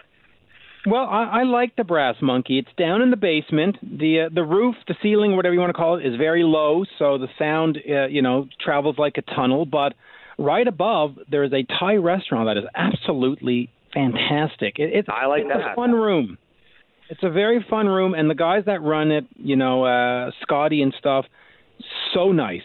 Well, I, I like the Brass Monkey. It's down in the basement. The uh, the roof, the ceiling, whatever you want to call it, is very low, so the sound, uh, you know, travels like a tunnel. But right above, there is a Thai restaurant that is absolutely fantastic. It, it's I like it's that. a fun room. It's a very fun room, and the guys that run it, you know, uh, Scotty and stuff, so nice,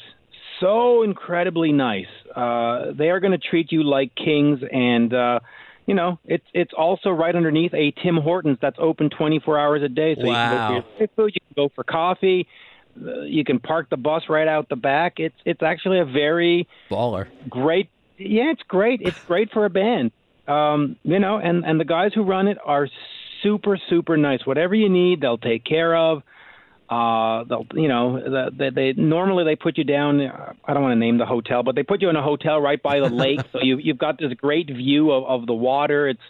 so incredibly nice. Uh, they are going to treat you like kings, and uh, you know, it's it's also right underneath a Tim Hortons that's open 24 hours a day. So you can go for your food, you can go for coffee, uh, you can park the bus right out the back. It's it's actually a very Baller. great. Yeah, it's great. It's great for a band. Um, you know, and and the guys who run it are super super nice. Whatever you need, they'll take care of. Uh, they'll you know the, they, they normally they put you down. I don't want to name the hotel, but they put you in a hotel right by the lake, so you you've got this great view of, of the water. It's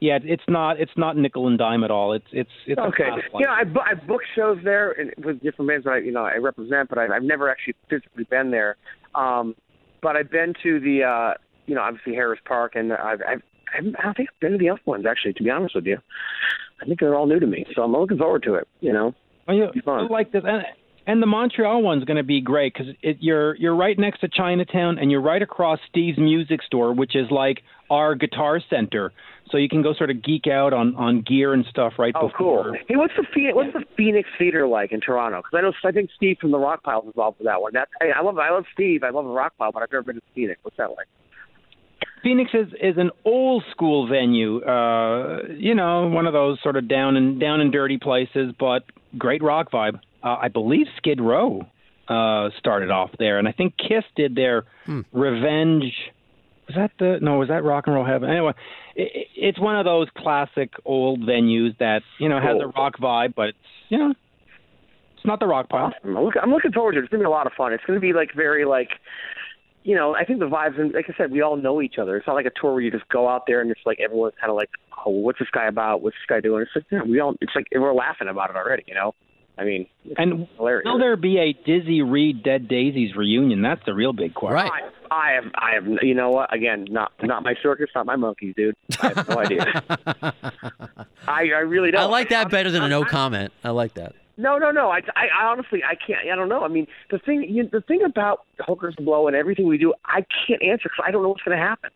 yeah, it's not it's not nickel and dime at all. It's it's it's Okay. You know, I, bu- I book shows there and with different bands that I, you know, I represent, but I, I've never actually physically been there. Um, but I've been to the, uh, you know, obviously Harris Park, and I've, I've, I I don't think I've been to the other ones actually. To be honest with you, I think they're all new to me, so I'm looking forward to it. You know. Oh, you, Be fun. you like this, and, and the Montreal one's going to be great because you're you're right next to Chinatown, and you're right across Steve's Music Store, which is like our guitar center. So you can go sort of geek out on on gear and stuff right Oh, before. cool. Hey, what's the Phoenix, what's the Phoenix Theater like in Toronto? Because I know I think Steve from the Rock Pile is involved with that one. That hey, I love I love Steve. I love the Rock Pile, but I've never been to Phoenix. What's that like? Phoenix is is an old school venue. Uh, you know, one of those sort of down and down and dirty places, but great rock vibe. Uh, I believe Skid Row uh, started off there, and I think Kiss did their Revenge. Was that the no? Was that Rock and Roll Heaven? Anyway, it, it's one of those classic old venues that you know has a rock vibe, but it's you know, it's not the rock pile. I'm, look, I'm looking forward to it. It's gonna be a lot of fun. It's gonna be like very like, you know, I think the vibes and like I said, we all know each other. It's not like a tour where you just go out there and it's like everyone's kind of like, oh, what's this guy about? What's this guy doing? It's like yeah, we all. It's like we're laughing about it already. You know, I mean, it's And hilarious. will there be a Dizzy Reed Dead Daisies reunion? That's the real big question. Right. I, I have, I have, you know what? Again, not not my circus, not my monkeys, dude. I have no idea. I, I really don't. I like that better than a no comment. I like that. No, no, no. I, I, I honestly, I can't. I don't know. I mean, the thing, you, the thing about hookers and blow and everything we do, I can't answer because I don't know what's going to happen.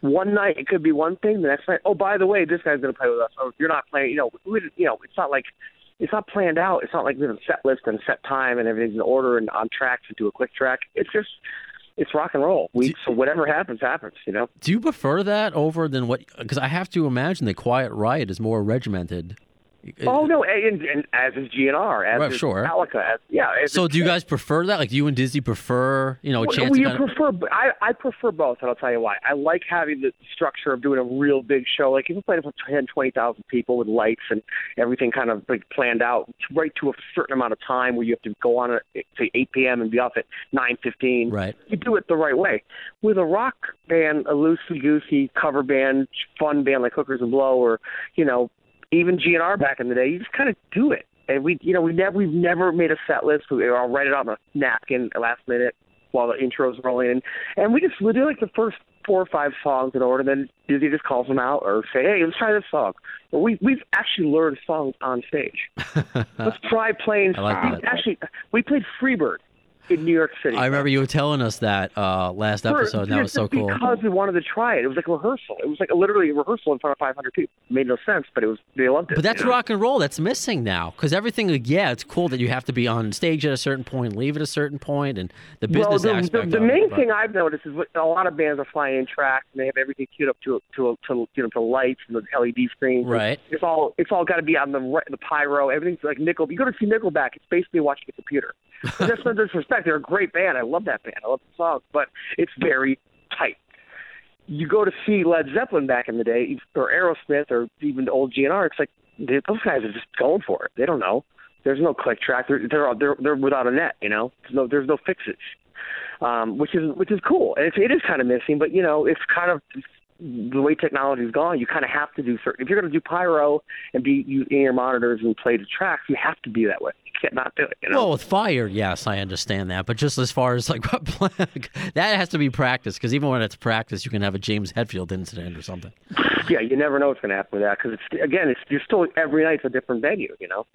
One night it could be one thing. The next night, oh, by the way, this guy's going to play with us. Or if you're not playing, you know, we, you know, it's not like it's not planned out. It's not like we have a set list and set time and everything's in order and on track to do a quick track. It's just, it's rock and roll. We so whatever happens, happens. You know. Do you prefer that over than what? Because I have to imagine the Quiet Riot is more regimented. Uh, oh no, and, and as is GNR, as Right, is sure. Metallica, as yeah. As So do you guys prefer that? Like do you and Dizzy prefer, you know, a Well, chance well, to you of- prefer, I, I prefer both, and I'll tell you why. I like having the structure of doing a real big show. Like if you play for 10, 20,000 people with lights and everything kind of like planned out right to a certain amount of time where you have to go on at say 8 p.m. and be off at 9:15. Right. You do it the right way. With a rock band, a loosey goosey cover band, fun band like Hookers and Blow, or you know, even GNR back in the day, you just kind of do it. And we, you know, we never, we've never made a set list. We, I'll write it on a napkin at last minute while the intro's rolling, and, and we just we do like the first four or five songs in order. Then Dizzy just calls them out or say, "Hey, let's try this song." But we we've actually learned songs on stage. let's try playing. I like we. Actually, we played Freebird. In New York City. I remember you were telling us that uh, last For- episode. and That was so cool. Because we wanted to try it. It was like a rehearsal. It was like a, literally a rehearsal in front of 500 people. It made no sense, but it was they loved it. But that's you know? rock and roll. That's missing now because everything. Yeah, it's cool that you have to be on stage at a certain point, leave at a certain point, and the business the, the, aspect. the of it, main but- thing I've noticed is a lot of bands are flying in tracks and they have everything queued up to to to you know to lights and the LED screens. Right. It's all it's all got to be on the the pyro. Everything's like nickel. You go to see Nickelback, it's basically watching a computer. That's no disrespect. They're a great band. I love that band. I love the songs, but it's very tight. You go to see Led Zeppelin back in the day, or Aerosmith, or even old GNR. It's like those guys are just going for it. They don't know. There's no click track. They're they're they're, they're without a net. You know, there's no there's no fixes, um, which is which is cool. And it's, it is kind of missing, but you know, it's kind of the way technology's gone. You kind of have to do certain. If you're going to do pyro and be you, in your monitors and play the tracks, you have to be that way. You can't not do it. You know. Well, with fire, yes, I understand that. But just as far as like that has to be practice because even when it's practice, you can have a James Hetfield incident or something. yeah, you never know what's going to happen with that because it's again, it's you're still every night's a different venue. You know.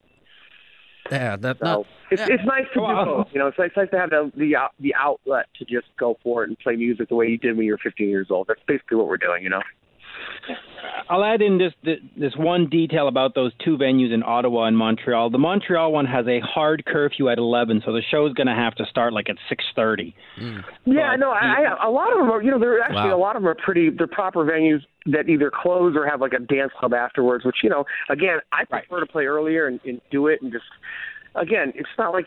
Yeah, that So not, it's yeah. it's nice to do both. You know, it's nice, nice to have the the out, the outlet to just go for it and play music the way you did when you were 15 years old. That's basically what we're doing. You know. I'll add in this this one detail about those two venues in Ottawa and Montreal. The Montreal one has a hard curfew at 11, so the show's going to have to start like at 6:30. Mm. Yeah, But no, I, I, a lot of them are. You know, they're actually Wow. a lot of them are pretty. They're proper venues that either close or have like a dance club afterwards. Which you know, again, I prefer to play earlier and, and do it and just. Again, it's not like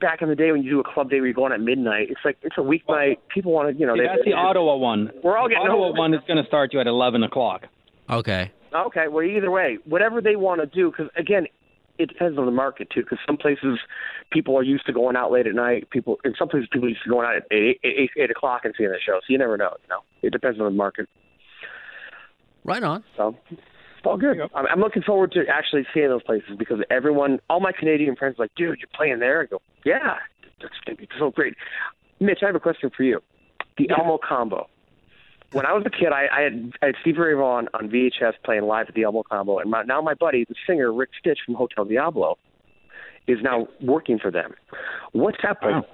back in the day when you do a club day where you go on at midnight. It's like it's a weeknight. People want to, you know, See, they, that's the Ottawa one. We're all the getting Ottawa old. one is going to start you at 11 o'clock. okay. Okay, well, either way, whatever they want to do, because again, it depends on the market too. Because some places people are used to going out late at night. People in some places people are used to going out at eight, eight, eight o'clock and seeing the show. So you never know. You know, it depends on the market. Right on. So it's all good. I'm, I'm looking forward to actually seeing those places because everyone, all my Canadian friends, are like, dude, you're playing there. I go, yeah, that's gonna be so great. Mitch, I have a question for you. The El Mocambo. When I was a kid, I, I had I had Steve Ray Vaughan on VHS playing live at the El Mocambo, and my, now my buddy, the singer Rick Stitch from Hotel Diablo, is now working for them. What's that? Wow.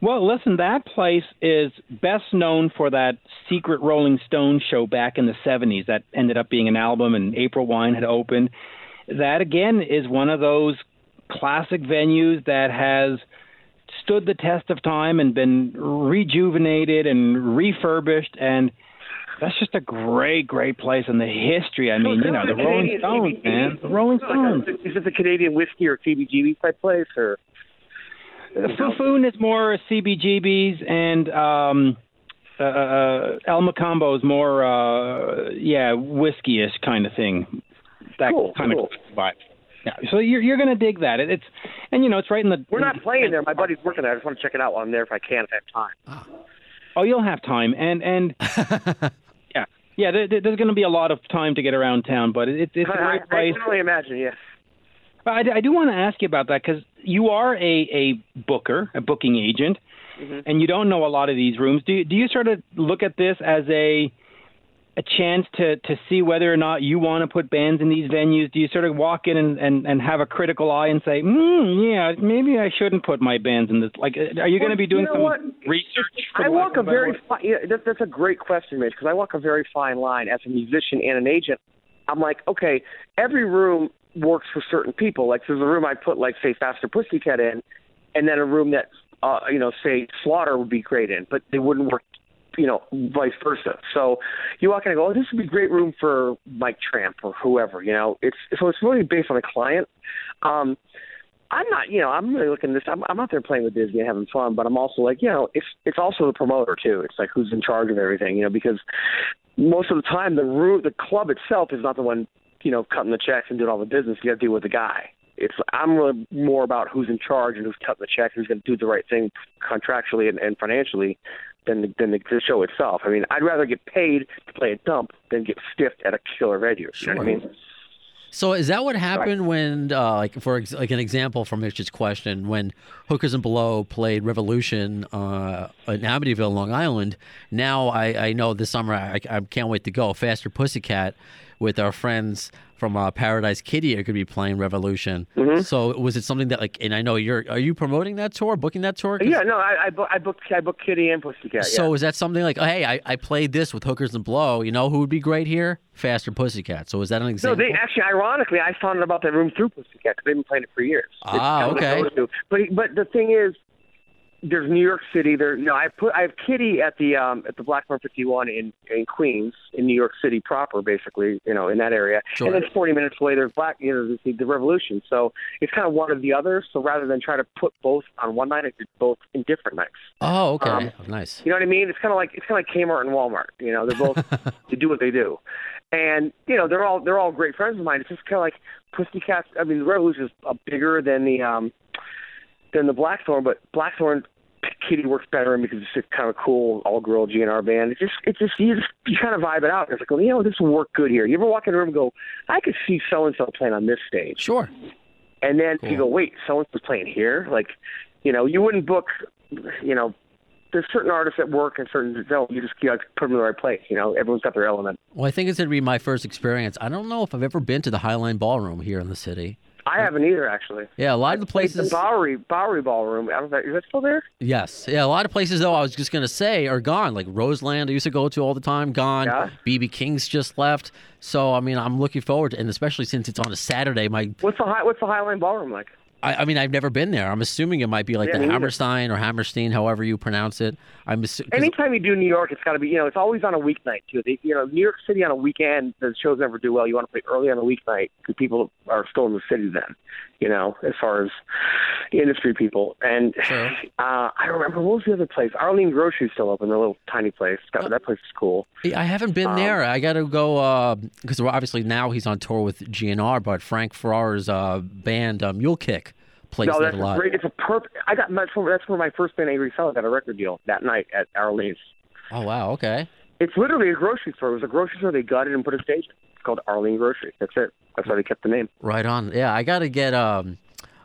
Well, listen, that place is best known for that secret Rolling Stone show back in the 70s that ended up being an album, and April Wine had opened. That, again, is one of those classic venues that has stood the test of time and been rejuvenated and refurbished. And that's just a great, great place. in the history, I mean, you know, the Rolling Stones, man. The Rolling Stones. Is it the Canadian whiskey or CBGB type place, or Foufounes is more CBGBs, and um, uh, uh, El Mocambo is more, uh, yeah, whiskey-ish kind of thing. That Cool, kind cool. of vibe. Yeah, so you're you're gonna dig that. It, it's and you know it's right in the. we're not playing there. My buddy's working there. I just want to check it out while I'm there if I can, if I have time. Oh, you'll have time, and and yeah, yeah. There, there- there's going to be a lot of time to get around town, but it, it's a I, I, great I place. can only imagine. Yes. But I, I do want to ask you about that because you are a, a booker, a booking agent, and you don't know a lot of these rooms. Do you, do you sort of look at this as a a chance to, to see whether or not you want to put bands in these venues? Do you sort of walk in and, and, and have a critical eye and say, hmm, yeah, maybe I shouldn't put my bands in this? Like, uh, are you going to be doing you know some what? research? for I walk a very fi- yeah, that, that's a great question, Mitch, because I walk a very fine line as a musician and an agent. I'm like, okay, every room works for certain people. Like, there's a room I put, like, say, Faster Pussycat in, and then a room that, uh, you know, say, Slaughter would be great in, but they wouldn't work, you know, vice versa. So you walk in and go, oh, this would be great room for Mike Tramp or whoever, you know. It's so it's really based on the client. Um, I'm not, you know, I'm really looking this. I'm, I'm out there playing with Dizzy and having fun, but I'm also like, you know, it's it's also the promoter too. It's like who's in charge of everything, you know, because most of the time the root, the club itself is not the one, you know, cutting the checks and doing all the business. You got to deal with the guy. It's I'm really more about who's in charge and who's cutting the checks, who's going to do the right thing contractually and, and financially than the, than the, the show itself. I mean, I'd rather get paid to play a dump than get stiffed at a killer venue. You know what I mean? So is that what happened when, uh, like, for ex- like an example from Mitch's question, when Hookers and Blow played Revolution uh, in Amityville, Long Island? Now I, I know this summer I, I can't wait to go. Faster Pussycat with our friends from uh, Paradise Kitty are going to be playing Revolution. Mm-hmm. So was it something that like? And I know you're. Are you promoting that tour, booking that tour? Yeah, no, I I, I booked I booked Kitty and Pussycat. So yeah. is that something like, oh, hey, I, I played this with Hookers and Blow. You know who would be great here? Faster Pussycat. So is that an No, example? they actually, ironically, I found out about that room through Pussycat because they've been playing it for years. Ah, okay. But but the thing is, there's New York City. There, you know, I put I have Kitty at the um at the Blackthorn 51 in in Queens in New York City proper, basically, you know, in that area. Sure. And then 40 minutes away, there's Black, you know, the, the Revolution. So it's kind of one or the other. So rather than try to put both on one night, I did both in different nights. oh, okay. Um, nice. You know what I mean? It's kind of like it's kind of like Kmart and Walmart. You know, they're both they do what they do, and you know they're all they're all great friends of mine. It's just kind of like Pussycat. I mean, the Revolution is uh, bigger than the um than the Blackthorn, but Blackthorn Kitty works better in because it's just kind of cool all girl GNR band. It just it just you just you kind of vibe it out. It's like, you know, this will work good here. You ever walk in a room and go, I could see so and so playing on this stage. Sure. And then Cool. you go, wait, someone's playing here? Like, you know, you wouldn't book, you know, there's certain artists that work and certain that don't. You just you know, put them in the right place. You know, everyone's got their element. Well, I think it's going to be my first experience. I don't know if I've ever been to the Highline Ballroom here in the city. I haven't either, actually. Yeah, a lot of the places. the Bowery Bowery Ballroom. I don't know, is that still there? Yes. Yeah, a lot of places, though, I was just going to say are gone. Like Roseland, I used to go to all the time, gone. Yeah. BB King's just left. So, I mean, I'm looking forward to And especially since it's on a Saturday, my. What's the high, What's the Highline Ballroom like? I, I mean, I've never been there. I'm assuming it might be like Yeah, the. Hammerstein or Hammerstein, however you pronounce it. I'm assuming. Anytime you do New York, it's got to be you know it's always on a weeknight too. They, you know, New York City on a weekend, the shows never do well. You want to play early on a weeknight because people are still in the city then. You know, as far as industry people. And Sure. uh, I remember what was the other place? Arlene Grocery's still open, the little tiny place. That, that place is cool. I haven't been Um, there. I got to go because obviously now he's on tour with GNR, but Frank Ferrer's uh, band uh, Mule Kick plays No, that's a lot. great. It's a perfect. I got where, that's where my first band, Angry Fella, got a record deal that night at Arlene's. Oh wow, okay. It's literally a grocery store. It was a grocery store they gutted and put a stage. It's called Arlene Grocery. That's it. That's why they kept the name. Right on. Yeah, I got to get um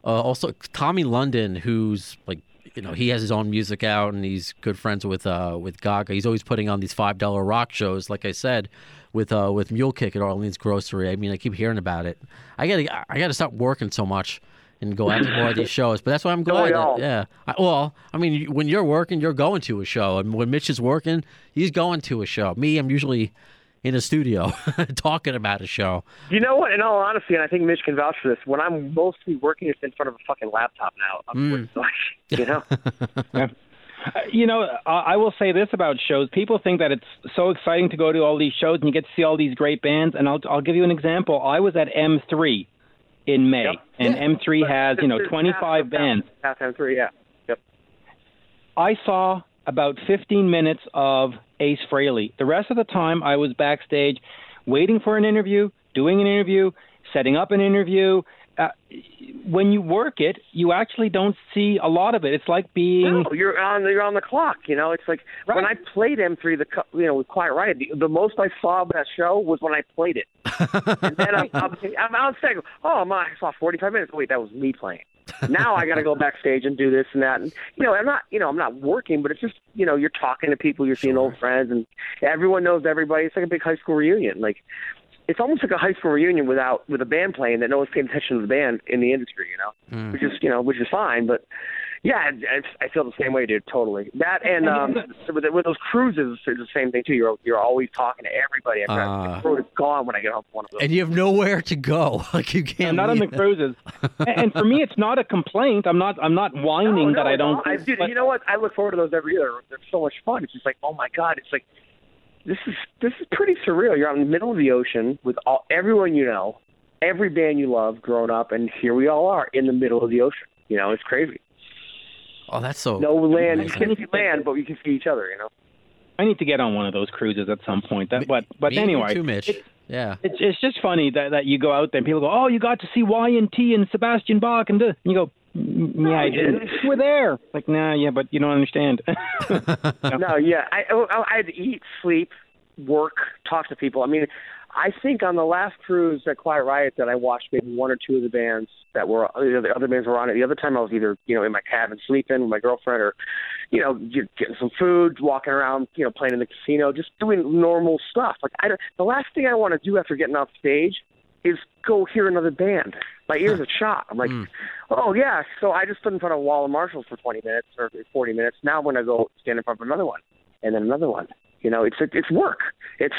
uh, also Tommy London, who's like you know he has his own music out and he's good friends with uh with Gaga. He's always putting on these five dollar rock shows, like I said, with uh with Mule Kick at Arlene's Grocery. I mean, I keep hearing about it. I gotta I gotta stop working so much. And go out to more of these shows, but that's why I'm Don't glad. That, yeah. I, well, I mean, when you're working, you're going to a show, and when Mitch is working, he's going to a show. Me, I'm usually in a studio talking about a show. You know what? In all honesty, and I think Mitch can vouch for this. When I'm mostly working, it's in front of a fucking laptop now. I'm like, you know. Uh, You know, I I will say this about shows. People think that it's so exciting to go to all these shows and you get to see all these great bands. And I'll I'll give you an example. I was at M3 in May, Yep. and M3 has you know 25 half- bands. Half time three, yeah. Yep. I saw about 15 minutes of Ace Frehley. The rest of the time, I was backstage, waiting for an interview, doing an interview, setting up an interview. Uh, when you work it, you actually don't see a lot of it. It's like being No, you're on you're on the clock. You know, it's like when I played M3, the you know with Quiet Riot, the, the most I saw of that show was when I played it. and then I'm, I'm, I'm on stage. Oh, I'm I saw 45 minutes. Wait, that was me playing. Now I got to go backstage and do this and that. And you know, I'm not you know I'm not working, but it's just you know you're talking to people, you're seeing old friends, and everyone knows everybody. It's like a big high school reunion. Like it's almost like a high school reunion without with a band playing that no one's paying attention to the band in the industry. You know, which is you know which is fine, but. Yeah, I, I feel the same way, dude. Totally. That and um, with, with those cruises, it's the same thing too. You're you're always talking to everybody. Uh. Uh, it's gone when I get off one of those. and you have nowhere to go. Like you can't. I'm not on the cruises. and, and for me, it's not a complaint. I'm not. I'm not whining No, that I don't. I, dude, but- you know what? I look forward to those every year. They're so much fun. It's just like, oh my god, it's like this is this is pretty surreal. You're out in the middle of the ocean with all everyone you know, every band you love growing up, and here we all are in the middle of the ocean. You know, it's crazy. Oh, that's so. No land. You can't see land, but you can see each other. You know. I need to get on one of those cruises at some point. That, but but Me anyway, too, Mitch. yeah. it's it's just funny that that you go out there and people go, oh, you got to see Y and T and Sebastian Bach and, and you go, "Mm, yeah, I I didn't. didn't." We're there. Like, nah, yeah, but you don't understand. No, yeah. I oh, oh, I had to eat, sleep, work, talk to people. I mean, I think on the last cruise at Quiet Riot that I watched maybe one or two of the bands that were the other bands were on it. The other time I was either you know in my cabin sleeping with my girlfriend or you know getting some food, walking around, you know playing in the casino, just doing normal stuff. Like I don't, the last thing I want to do after getting off stage is go hear another band. My ears are shot. I'm like, Mm. oh yeah. So I just stood in front of a wall of Marshalls for 20 minutes or 40 minutes. Now I'm gonna go stand in front of another one, and then another one. You know, it's it's work. It's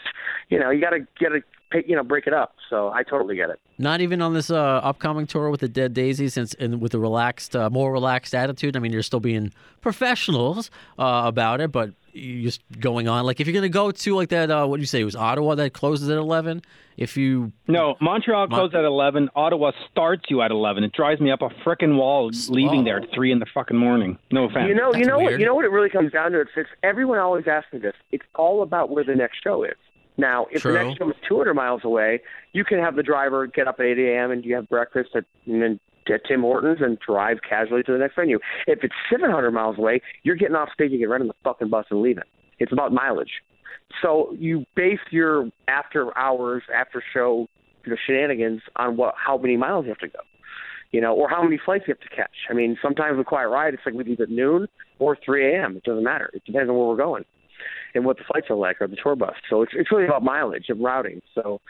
you know you gotta gotta pay, you know break it up. So I totally get it. Not even on this uh, upcoming tour with the Dead Daisies, since and with a relaxed, uh, more relaxed attitude. I mean, you're still being professionals uh, about it, but just going on. Like if you're gonna go to like that, uh, what do you say? It was Ottawa that closes at eleven. If you No, Montreal Mon- closes at 11. Ottawa starts you at 11. It drives me up a frickin' wall leaving there at 3 in the fucking morning. No offense. You know, you That's know what you know what it really comes down to. It's, it's everyone always asks me this. It's all about where the next show is. Now, if True. the next show is 200 miles away, you can have the driver get up at 8 a.m. and you have breakfast at and then at Tim Hortons and drive casually to the next venue. If it's 700 miles away, you're getting off stage and getting right on the fucking bus and leaving. It's about mileage. So you base your after hours, after show, you know, shenanigans on what how many miles you have to go you know, or how many flights you have to catch. I mean, sometimes with Quiet Riot, it's like we leave at noon or 3 a.m. It doesn't matter. It depends on where we're going and what the flights are like or the tour bus. So it's it's really about mileage and routing. So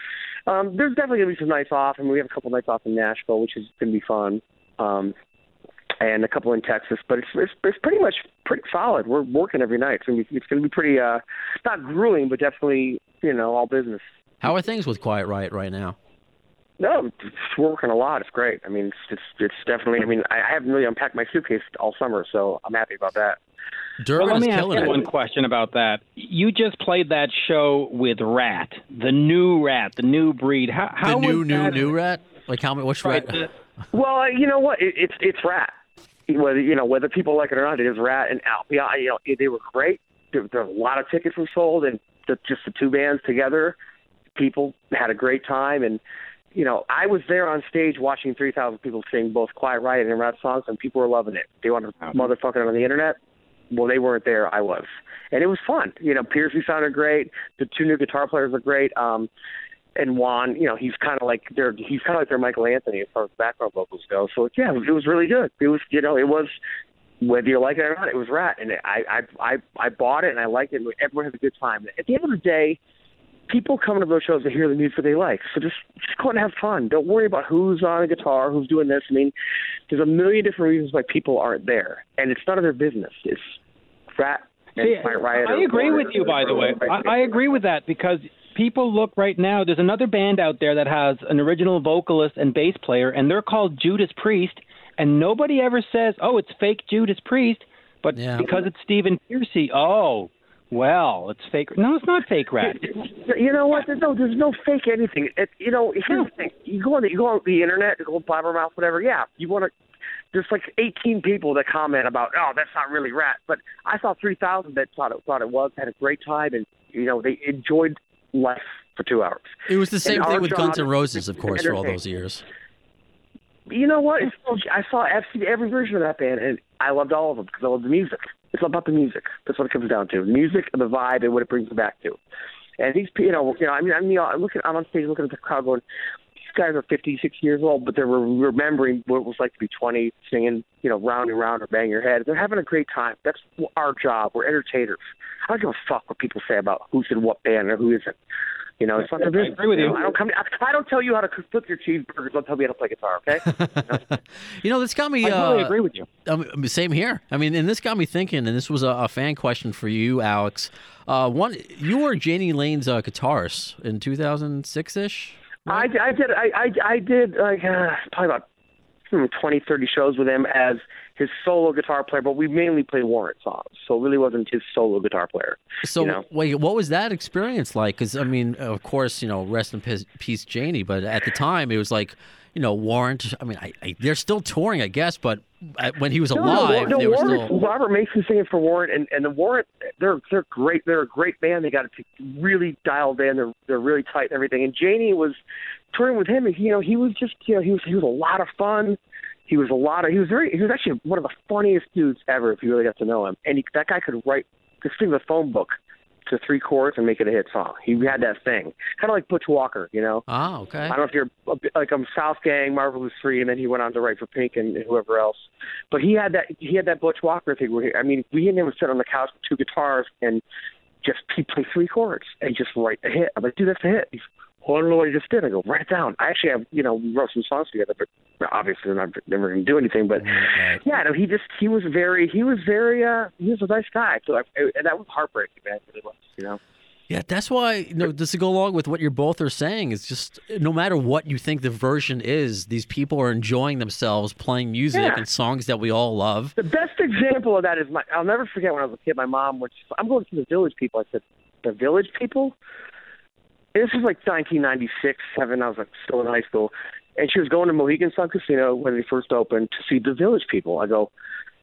um, there's definitely gonna be some nights off, and we have a couple nights off in Nashville, which is gonna be fun. Um, and a couple in Texas, but it's, it's it's pretty much pretty solid. We're working every night. It's gonna be it's gonna be pretty uh not grueling, but definitely you know all business. how are things with Quiet Riot right now? No, it's working a lot. It's great. I mean, it's it's, it's definitely. I mean, I I haven't really unpacked my suitcase all summer, so I'm happy about that. Durbin Well, let me ask you one question about that. You just played that show with Ratt, the new Ratt, the new breed. How, how The how new, new, that? new Ratt. Like how many? Which Right, Ratt? the- Well, uh, you know what? It, it's it's Ratt. Whether you know whether people like it or not, it is Ratt and Alpia. You know, they were great. There, there a lot of tickets were sold, and the, just the two bands together, people had a great time. And you know, I was there on stage watching three thousand people sing both Quiet Riot and Ratt songs, and people were loving it. They wanted to motherfucking it on the internet. Well, they weren't there. I was, and it was fun. You know, Pearcy sounded great. The two new guitar players were great. Um, and Juan, you know, he's kind of like their he's kind of like their Michael Anthony as far as background vocals go. So yeah, it was really good. It was you know it was whether you like it or not, it was Ratt, and I I I I bought it and I liked it. and Everyone had a good time. At the end of the day, people come to those shows to hear the music they like. So just just go out and have fun. Don't worry about who's on a guitar, who's doing this. I mean, there's a million different reasons why people aren't there, and it's none of their business. It's Ratt and See, Quiet Riot. I agree with you, by the way. I, I agree with that because people look right now. There's another band out there that has an original vocalist and bass player, and they're called Judas Priest. And nobody ever says, "Oh, it's fake Judas Priest," but Yeah. because it's Stephen Pearcy, oh, well, it's fake. No, it's not fake Ratt. You know what? There's no, there's no fake anything. It, you know, here's the thing: you go on the, you go on the internet, you go on Blabbermouth, whatever. Yeah, you want to. There's like 18 people that comment about, oh, that's not really Ratt. But I saw 3,000 that thought it thought it was, had a great time, and you know they enjoyed life for two hours. It was the same our thing with Guns N' Roses, of course, for all those years. You know what? It's, I saw every, every version of that band, and I loved all of them because I love the music. It's about the music. That's what it comes down to: music and the vibe and what it brings you back to. And these, you know, you know, I mean, I'm, you know, I'm looking, I'm on stage looking at the crowd, going, these guys are 50, 60 years old, but they're re- remembering what it was like to be 20, singing, you know, round and round or bang your head. They're having a great time. That's our job. We're entertainers. I don't give a fuck what people say about who's in what band or who isn't. You know, it's not I agree with you. know, I don't come. I, I don't tell you how to cook- flip your cheeseburgers. Don't tell me how to play guitar. Okay. You know, this got me. I totally uh, agree with you. Um, same here. I mean, and this got me thinking, and this was a, a fan question for you, Alex. Uh, one, you were Jani Lane's uh, guitarist in 2006 ish. I, I did. I, I, I did like uh, probably about hmm, 20, 30 shows with him as his solo guitar player, but we mainly played Warrant songs, so it really wasn't his solo guitar player. So, you know? wait, what was that experience like? Because I mean, of course, you know, rest in peace, peace, Jani. But at the time, it was like, you know, Warrant. I mean, I, I, they're still touring, I guess. But when he was alive, no, they were Warrant, still. Robert Mason singing for Warrant, and, and the Warrant, they're they're great. They're a great band. They got it really dialed in. They're they're really tight and everything. And Jani was touring with him, and you know, he was just you know, he was he was a lot of fun. He was a lot of. He was very. He was actually one of the funniest dudes ever. If you really got to know him, and he, that guy could write. Just think of the phone book. to three chords and make it a hit song. He had that thing, kind of like Butch Walker, you know. Oh, okay. I don't know if you're like I'm Southgang, Marvelous Three, and then he went on to write for Pink and whoever else. But he had that he had that Butch Walker thing where he, I mean, we and him would sit on the couch with two guitars and just he play three chords and just write a hit. I'm like, dude, that's a hit. Well, I don't know what he just did. I go, write it down. I actually have, you know, we wrote some songs together, but obviously I'm not never going to do anything. But Right. yeah, no, he just he was very he was very uh he was a nice guy. So I, and that was heartbreaking, man. It was, you know. Yeah, that's why you know just to go along with what you both are saying is just no matter what you think the version is, these people are enjoying themselves playing music Yeah. and songs that we all love. The best example of that is my. I'll never forget when I was a kid. My mom was. I'm going to the Village People. I said, the Village People. And this was like 1996, seven. I was like still in high school, and she was going to Mohegan Sun Casino when they first opened to see the Village People. I go,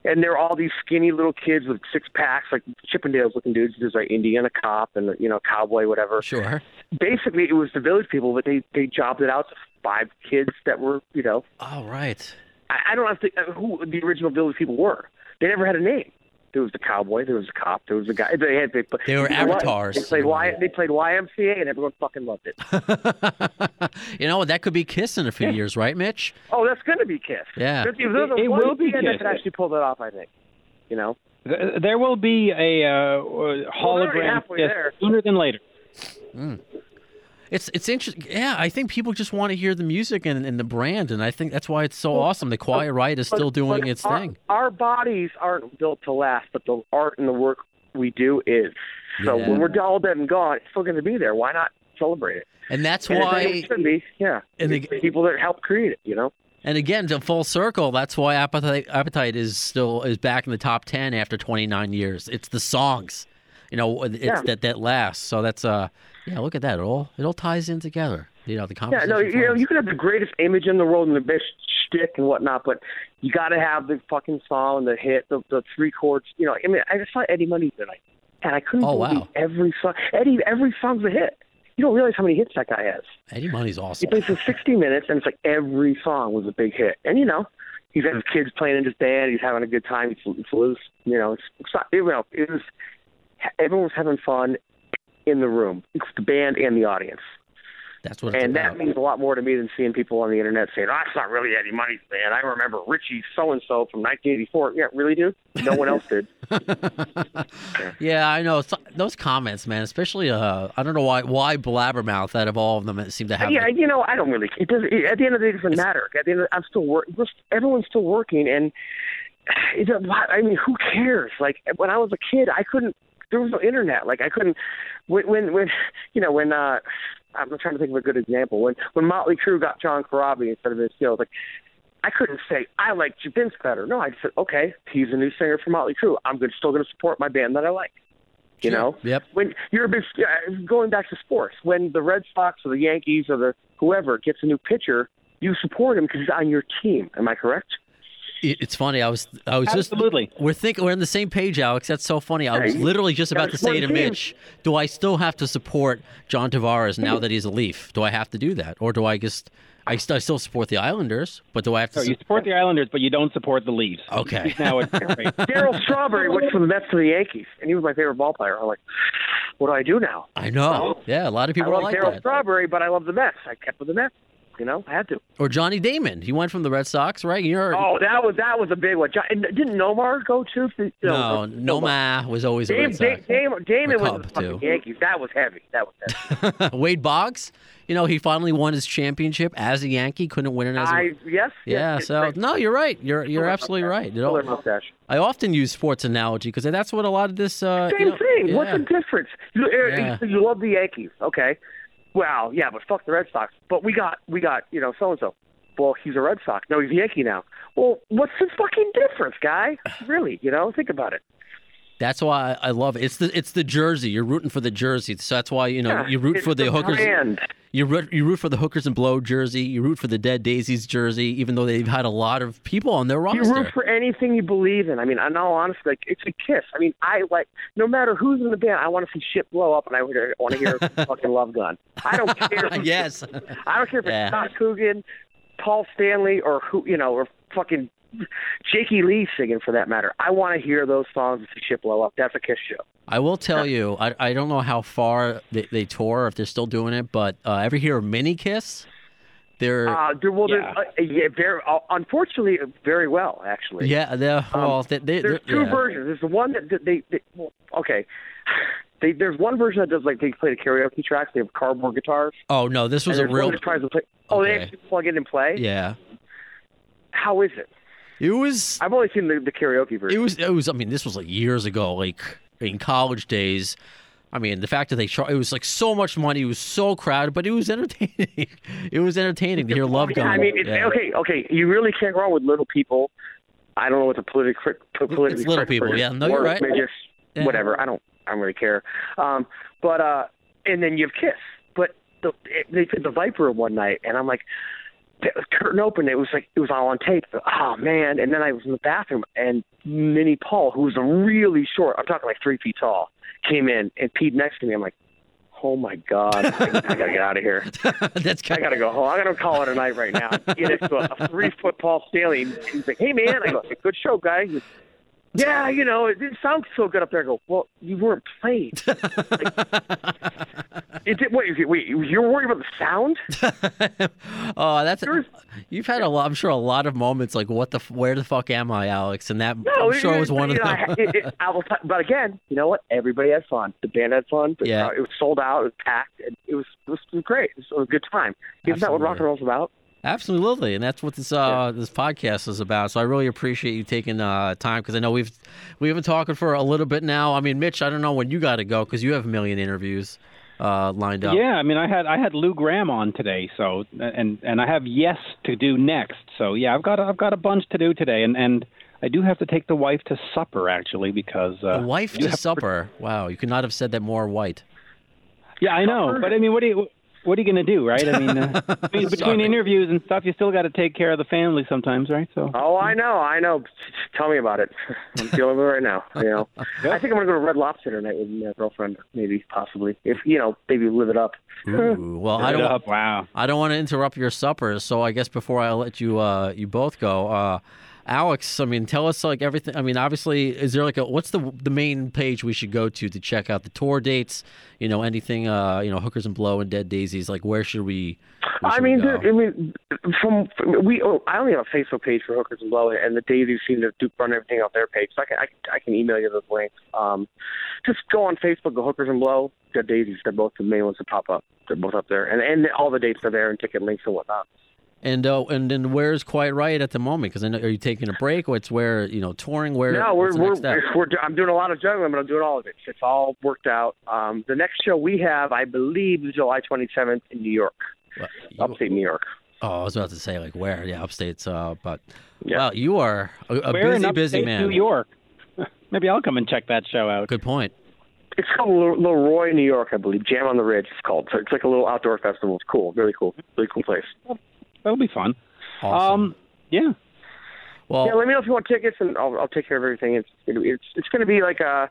and there are all these skinny little kids with six packs, like Chippendales looking dudes. There's like Indiana cop and you know cowboy, whatever. Sure. Basically, it was the Village People, but they they jobbed it out to five kids that were you know All right. I, I don't have to uh, who the original Village people were. They never had a name. There was the cowboy. There was the cop. There was the guy. They had they, They were they- avatars. They played y, They played YMCA, and everyone fucking loved it. you know that could be Kiss in a few years, right, Mitch? Oh, that's gonna be Kiss. Yeah. If there's a It will be band that Kiss. could actually pull that off. I think. You know. There will be a uh, uh, hologram halfway Kiss there. sooner than later. It's it's interesting. Yeah, I think people just want to hear the music and, and the brand, and I think that's why it's so awesome. The Quiet Riot is still doing its our, thing. Our bodies aren't built to last, but the art and the work we do is. So Yeah. when we're all dead and gone, it's still going to be there. Why not celebrate it? And that's And why it should be. Yeah. and the- the people that helped create it. You know. And again, to full circle, that's why Appetite, Appetite is still is back in the top ten after 29 years. It's the songs, you know, it's Yeah. that that lasts. So that's uh, yeah. Look at that. It all it all ties in together. You know, the conversation. Yeah, no, you know, you could have the greatest image in the world and the best shtick and whatnot, but you got to have the fucking song, the hit, the, the three chords. You know, I mean, I just saw Eddie Money tonight, and I couldn't Oh, believe wow. every song. Eddie, every song's a hit. You don't realize how many hits that guy has. Eddie Money's awesome. He plays for 60 minutes, and it's like every song was a big hit. And you know, he's got his kids playing in his band. He's having a good time. He's, it's loose. You know, it's, it's not, you know, it was everyone was having fun in the room, it's the band and the audience. That's what And about. that means a lot more to me than seeing people on the internet saying, "Oh, it's not really Eddie Money's band." I remember Richie so and so from 1984. Yeah, really, dude? No one else did. yeah, I know So- those comments, man. Especially, uh, I don't know why why Blabbermouth out of all of them seem to have. yeah, you know, I don't really. It does. It, at the end of the day, it doesn't matter. At the end, of, I'm still working. Everyone's still working, and it, a lot. I mean, who cares? Like when I was a kid, I couldn't. There was no internet. Like I couldn't. When when, when you know when. uh I'm trying to think of a good example. When when Motley Crue got John Corabi instead of his know, like I couldn't say I like Vince better. No, I just said okay, he's a new singer for Motley Crue. I'm good, still going to support my band that I like. You know, Yep. when you're a big uh, going back to sports, when the Red Sox or the Yankees or the whoever gets a new pitcher, you support him because he's on your team. Am I correct? It- It's funny. I was I was Absolutely. just we're thinking we're on the same page, Alex. That's so funny. I was literally just gotta about to say to support. Mitch, do I still have to support John Tavares now that he's a Leaf? Do I have to do that, or do I just I still, I still support the Islanders, but do I have to? So you support the Islanders, but you don't support the Leafs. Okay. Now it's. Darryl Strawberry went from the Mets to the Yankees, and he was my favorite ball player. I'm like, what do I do now? I know. Yeah, a lot of people are love like Darryl. Strawberry, but I love the Mets. I kept with the Mets. You know, I had to. Or Johnny Damon. He went from the Red Sox, right? You're Oh, that was that was a big one. And Didn't Nomar go too? no, Nomar was always a Dame, Red Dame, Sox. Damon, was the too. Yankees. That was heavy. That was heavy. Wade Boggs. You know, he finally won his championship as a Yankee. Couldn't win it as a I yes. Yeah, yes, so no, you're right. You're you're Color absolutely mustache. right. You know, mustache. I often use sports analogy because that's what a lot of this. Uh, Same you know- thing. What's the difference? You, uh, Yeah. you love the Yankees, okay? Well, yeah, but fuck the Red Sox. But we got we got you know so and so. Well, he's a Red Sox. No, he's a Yankee now. Well, what's the fucking difference, guy? Really, you know, think about it. That's why I love it. It's the it's the jersey. You're rooting for the jersey, so that's why you know Yeah, you root for the, hookers. brand. You root you root for the hookers and blow jersey. You root for the Dead Daisies jersey, even though they've had a lot of people on their roster. You root for anything you believe in. I mean, in all honesty, like it's a kiss. I mean, I like no matter who's in the band, I want to see shit blow up, and I want to hear fucking Love Gun. I don't care. yes. I don't care if it's Yeah. Scott Coogan, Paul Stanley, or who you know, or fucking Jakey Lee singing for that matter. I want to hear those songs if the ship blow up. That's a Kiss show. I will tell you, I, I don't know how far they, they tour, if they're still doing it, but uh, ever hear of Mini Kiss? They're Uh, there, well, Yeah. there's, uh, yeah, very, uh, unfortunately, very well actually. yeah, they're well, they, they, Um, There's they're- two yeah. versions. There's the one that they, they well, okay. They, there's one version that does like they play the karaoke tracks. They have cardboard guitars. Oh no, this was a real. one that tries to play. Oh, they actually plug in and play. Yeah, How is it? It was. I've only seen the, the karaoke version. It was. It was. I mean, this was like years ago, like in college days. I mean, the fact that they char- it was like so much money. It was so crowded, but it was entertaining. it was entertaining to hear love Yeah, going. I mean, it's, yeah. okay, okay. You really can't go wrong with little people. I don't know what the politically politically It's little people, yeah. No, you're right. Midgets, Yeah. whatever. I don't. I don't really care. Um, but uh, and then you have Kiss. But the, they did the Viper one night, and I'm like, the curtain opened. It was like it was all on tape. Oh man! And then I was in the bathroom, and Mini Paul, who was really short, I'm talking like three feet tall, came in and peed next to me. I'm like, oh my god, I, I gotta get out of here. That's I gotta go home. I gotta call it a night right now. Get it to a, a three foot Paul Stanley. He's like, "Hey man," I go, "Good show, guy." He goes, yeah, you know, it didn't sound so good up there. I go, "Well, you weren't playing." It did, wait, wait, you're worried about the sound? oh, that's Yours- you've had a lot. I'm sure a lot of moments like what the where the fuck am I, Alex? And that No, I'm sure it, was one of know, them. it, it, I will t- but again, you know what? Everybody had fun. The band had fun. The Yeah. crowd- it was sold out. It was packed. And it was it was, it was great. It was a good time. Isn't that what rock and roll's about? Absolutely, and that's what this uh, this podcast is about. So I really appreciate you taking uh, time because I know we've we've been talking for a little bit now. I mean, Mitch, I don't know when you got to go because you have a million interviews uh, lined up. Yeah, I mean, I had I had Lou Gramm on today, so and and I have Yes to do next. So yeah, I've got I've got a bunch to do today, and and I do have to take the wife to supper actually because uh, A wife to have- supper. Wow, you could not have said that more white. Yeah, I know, but I mean, what do you what are you going to do, right? I mean, uh, between, between interviews and stuff, you still got to take care of the family sometimes, right? So Oh, I know, I know. Tell me about it. I'm dealing with it right now. You know, I think I'm gonna go to Red Lobster tonight with my girlfriend, maybe, possibly. If you know, maybe live it up. Ooh, well, I don't. up, wow. I don't want to interrupt your supper, so I guess before I let you uh, you both go, uh, Alex, I mean, tell us like everything. I mean, obviously, is there like a what's the the main page we should go to to check out the tour dates? You know, anything, uh, you know, hookers and blow and dead daisies. Like, where should we? where I mean, I mean, from, from we. Oh, I only have a Facebook page for Hookers and Blow, and the Daisies seem to do, run everything off their page. So I can I, I can email you those links. Um, just go on Facebook, go Hookers and Blow, the Daisies. They're both the main ones that pop up. They're both up there, and and all the dates are there, and ticket links and whatnot. And uh, and then where's quite right at the moment? Because I know, are you taking a break? Or it's where you know touring? Where? No, we're we're, we're do- I'm doing a lot of juggling, but I'm doing all of it. It's all worked out. Um, the next show we have, I believe, is July 27th in New York, Well, you- upstate New York. oh, I was about to say like where? Yeah, upstate's. Uh, but Yeah. well, you are a, a Where busy, upstate busy man. New York? Maybe I'll come and check that show out. Good point. It's called Little Little New York, I believe. Jam on the Ridge. It's called. So it's like a little outdoor festival. It's cool. Really cool. Really cool place. That'll be fun. Awesome. Um, yeah. well, yeah, let me know if you want tickets, and I'll, I'll take care of everything. It's it's it's going to be like a,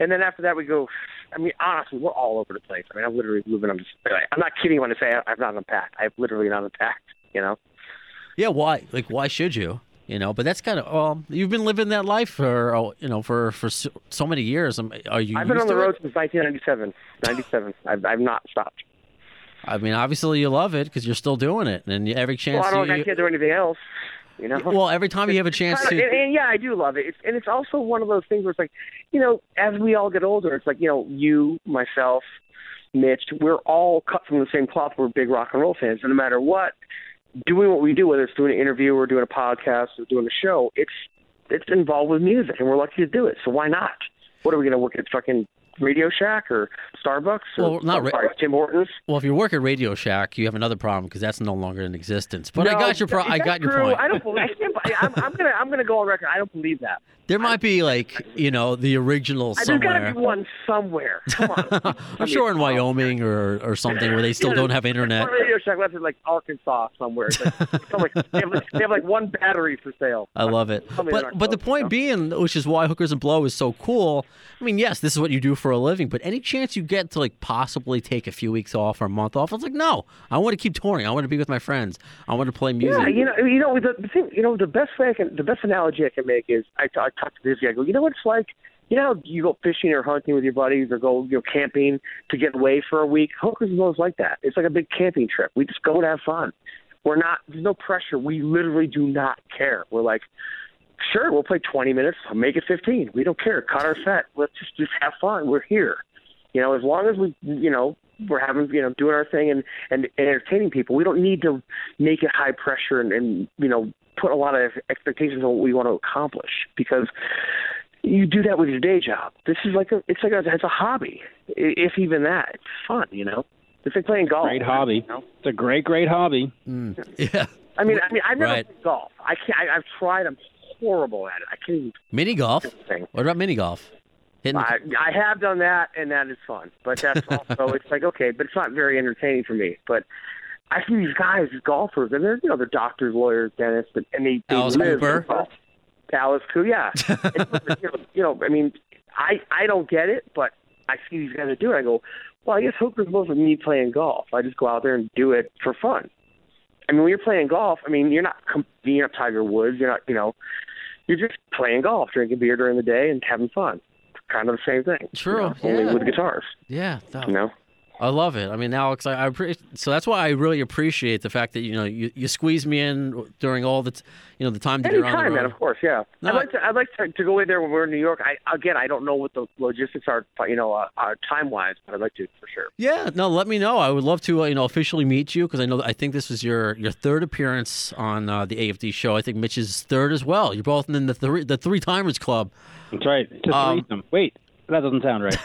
and then after that we go. I mean, honestly, we're all over the place. I mean, I'm literally moving. I'm just. I'm not kidding when I say I've not unpacked. I've literally not unpacked. You know. Yeah, why? Like, why should you? You know, but that's kind of. Well, you've been living that life for oh, you know for for so, so many years. Um, Are you? I've been used on the to it? road since 1997. 97. I've I've not stopped. I mean, obviously you love it because you're still doing it, and every chance Well, I don't. you. I can't do anything else. You know. well, every time you have a chance to. and, and yeah, I do love it. It's, and it's also one of those things where it's like, you know, as we all get older, it's like, you know, you, myself, Mitch, we're all cut from the same cloth. We're big rock and roll fans. And no matter what, doing what we do, whether it's doing an interview or doing a podcast or doing a show, it's it's involved with music, and we're lucky to do it. So why not? What are we going to work at fucking Radio Shack or Starbucks? Or, Well, not sorry, Tim Hortons. Well, if you work at Radio Shack, you have another problem because that's no longer in existence. But I got your. Pro- I got your point. I don't believe. I I'm gonna I'm gonna go on record. I don't believe that. There might be like you know the original somewhere. There's got to be one somewhere. Come on. I'm sure in Wyoming or, or something where they still don't have internet. Radio Shack left in like Arkansas somewhere. Like, they, have like, they have like one battery for sale. I love it. But but the point you know? being, which is why Hookers and Blow is so cool. I mean, yes, this is what you do for a living, but any chance you get to like possibly take a few weeks off or a month off, I was like, no, I want to keep touring. I want to be with my friends. I want to play music. Yeah, you know, you know the, thing, you know, the best way I can, the best analogy I can make is I, I talk to this guy. I go, you know what it's like? You know, you go fishing or hunting with your buddies or go, you know, camping to get away for a week. Hookers is always like that. It's like a big camping trip. We just go and have fun. We're not. There's no pressure. We literally do not care. We're like, sure, we'll play 20 minutes. I'll make it 15. We don't care. Cut our set. Let's just just have fun. We're here. You know, as long as we, you know, we're having, you know, doing our thing and and entertaining people. We don't need to make it high pressure and, and you know put a lot of expectations on what we want to accomplish because you do that with your day job. This is like a, it's like a, it's a hobby, if even that. It's fun, you know. It's like playing golf. Great hobby. You know? It's a great, great hobby. Mm. Yeah. I mean, I mean, I've never Right. played golf. I can't. I, I've tried. I'm horrible at it. I can't even Mini golf. do the thing. What about mini golf? Hitting the- I, I have done that, and that is fun. But that's also it's like okay, but it's not very entertaining for me. But I see these guys, these golfers, and they're you know they're doctors, lawyers, dentists, and, and they, they Alice live Cooper. Alice Cooper, yeah. And, you, know, you know, I mean, I I don't get it, but I see these guys that do it. I go, well, I guess hookers mostly me playing golf. I just go out there and do it for fun. I mean, when you're playing golf, I mean, you're not you're not Tiger Woods. You're not, you know, you're just playing golf, drinking beer during the day, and having fun. Kind of the same thing. you True, know, Only yeah. with guitars. yeah. You know. I love it. I mean, Alex, I, I appre- so that's why I really appreciate the fact that you know you, you squeeze me in during all the t- you know the time that you're on the Anytime, road. man. Of course, yeah. No, I'd like to. I'd like to, to go in there when we're in New York. I again, I don't know what the logistics are, you know, uh, uh, time wise, but I'd like to for sure. Yeah, no, let me know. I would love to, uh, you know, officially meet you because I know I think this was your your third appearance on uh, the AFD show. I think Mitch's third as well. You're both in the three the three timers club. That's right. It's a Um, threesome. Wait, that doesn't sound right.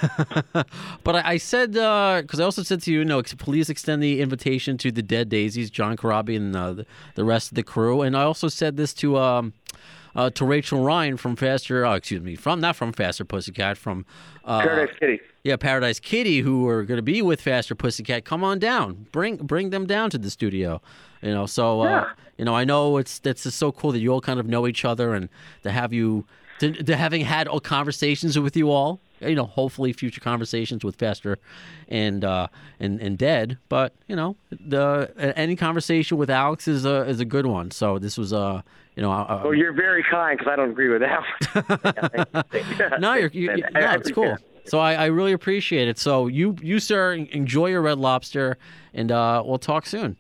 But I, I said because I also said to you, you know, ex- please extend the invitation to the Dead Daisies, John Corabi, and uh, the, the rest of the crew. And I also said this to um, uh, to Rachel Ryan from Faster. Oh, excuse me, from not from Faster Pussycat, from uh, Paradise Kitty. yeah, Paradise Kitty, who are going to be with Faster Pussycat, come on down. Bring bring them down to the studio. You know, so uh, Yeah. you know, I know it's that's just so cool that you all kind of know each other and to have you to, to having had all conversations with you all. You know, hopefully future conversations with Faster and uh, and and Dead. But you know, the any conversation with Alex is a is a good one. So this was uh, you know, uh, Well, you're very kind because I don't agree with that. Yeah, thank you. no, you're, you, you, no, it's cool. So I, I really appreciate it. So you, you sir, enjoy your red lobster, and uh, we'll talk soon.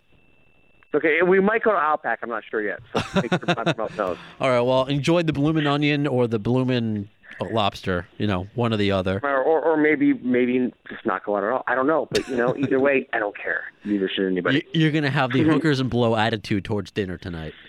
Okay, we might go to Outback. I'm not sure yet. So make sure my mouth. All right. Well, enjoy the bloomin' onion or the bloomin' lobster. You know, one or the other. Or, or, or maybe maybe just not go out at all. I don't know, but you know, either way, I don't care. Neither should anybody. You- You're gonna have the hookers and blow attitude towards dinner tonight.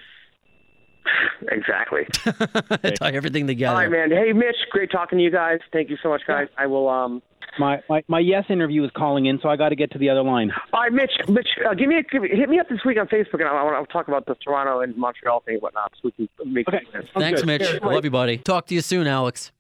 Exactly. Tie everything together. All right, man. Hey, Mitch, great talking to you guys. Thank you so much, guys. I will. um my, my my yes interview is calling in, so I got to get to the other line. All right, Mitch. Mitch, uh, give me a, give hit me up this week on Facebook, and I, I want to talk about the Toronto and Montreal thing and whatnot, so we can make Okay. sense. Thanks, good. Mitch. Sure. Love you, buddy. Talk to you soon, Alex.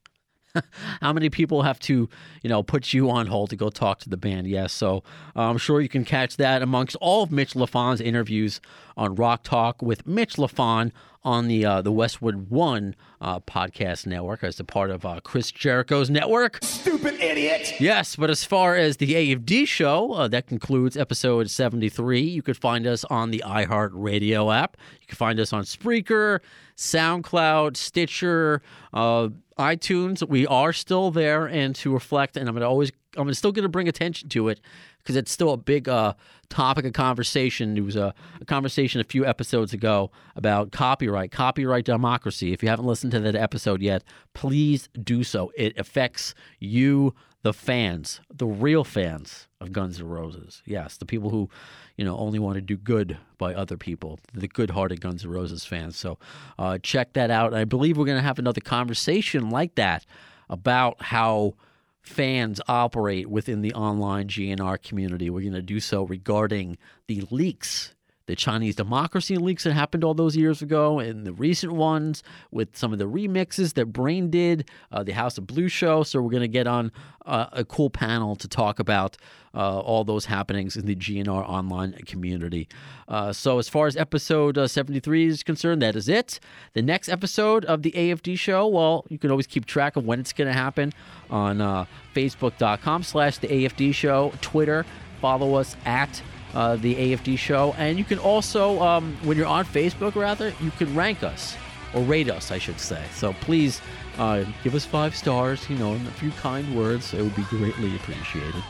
How many people have to, you know, put you on hold to go talk to the band? Yes, so uh, I'm sure you can catch that amongst all of Mitch Lafon's interviews on Rock Talk with Mitch Lafon on the uh, the Westwood One uh, podcast network as a part of uh, Chris Jericho's network. Stupid idiot! Yes, but as far as the AFD show, uh, that concludes episode 73. You could find us on the iHeartRadio app. You can find us on Spreaker, SoundCloud, Stitcher, uh, iTunes. We are still there, and to reflect, and I'm going to always, I'm still going to bring attention to it because it's still a big uh, topic of conversation. It was a, a conversation a few episodes ago about copyright, copyright democracy. If you haven't listened to that episode yet, please do so. It affects you, the fans, the real fans of Guns N' Roses. Yes, the people who, you know, only want to do good by other people, the good-hearted Guns N' Roses fans. So uh, check that out. I believe we're going to have another conversation like that about how fans operate within the online GNR community. We're going to do so regarding the leaks the Chinese democracy leaks that happened all those years ago, and the recent ones with some of the remixes that Brain did, uh, the House of Blue show. So we're going to get on uh, a cool panel to talk about uh, all those happenings in the GNR online community. Uh, so, as far as episode uh, 73 is concerned, that is it. The next episode of the AFD show, well, you can always keep track of when it's going to happen on uh, facebook.com slash the AFD show, Twitter, follow us at uh, the AFD show. And you can also, um, when you're on Facebook, rather, you can rank us or rate us, I should say. So please uh, give us five stars, you know, and a few kind words. It would be greatly appreciated.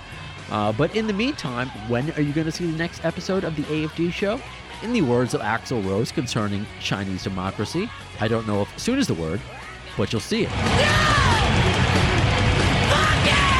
Uh, but in the meantime, when are you going to see the next episode of the AFD show? In the words of Axl Rose concerning Chinese democracy, I don't know if soon is the word, but you'll see it. Thanks to the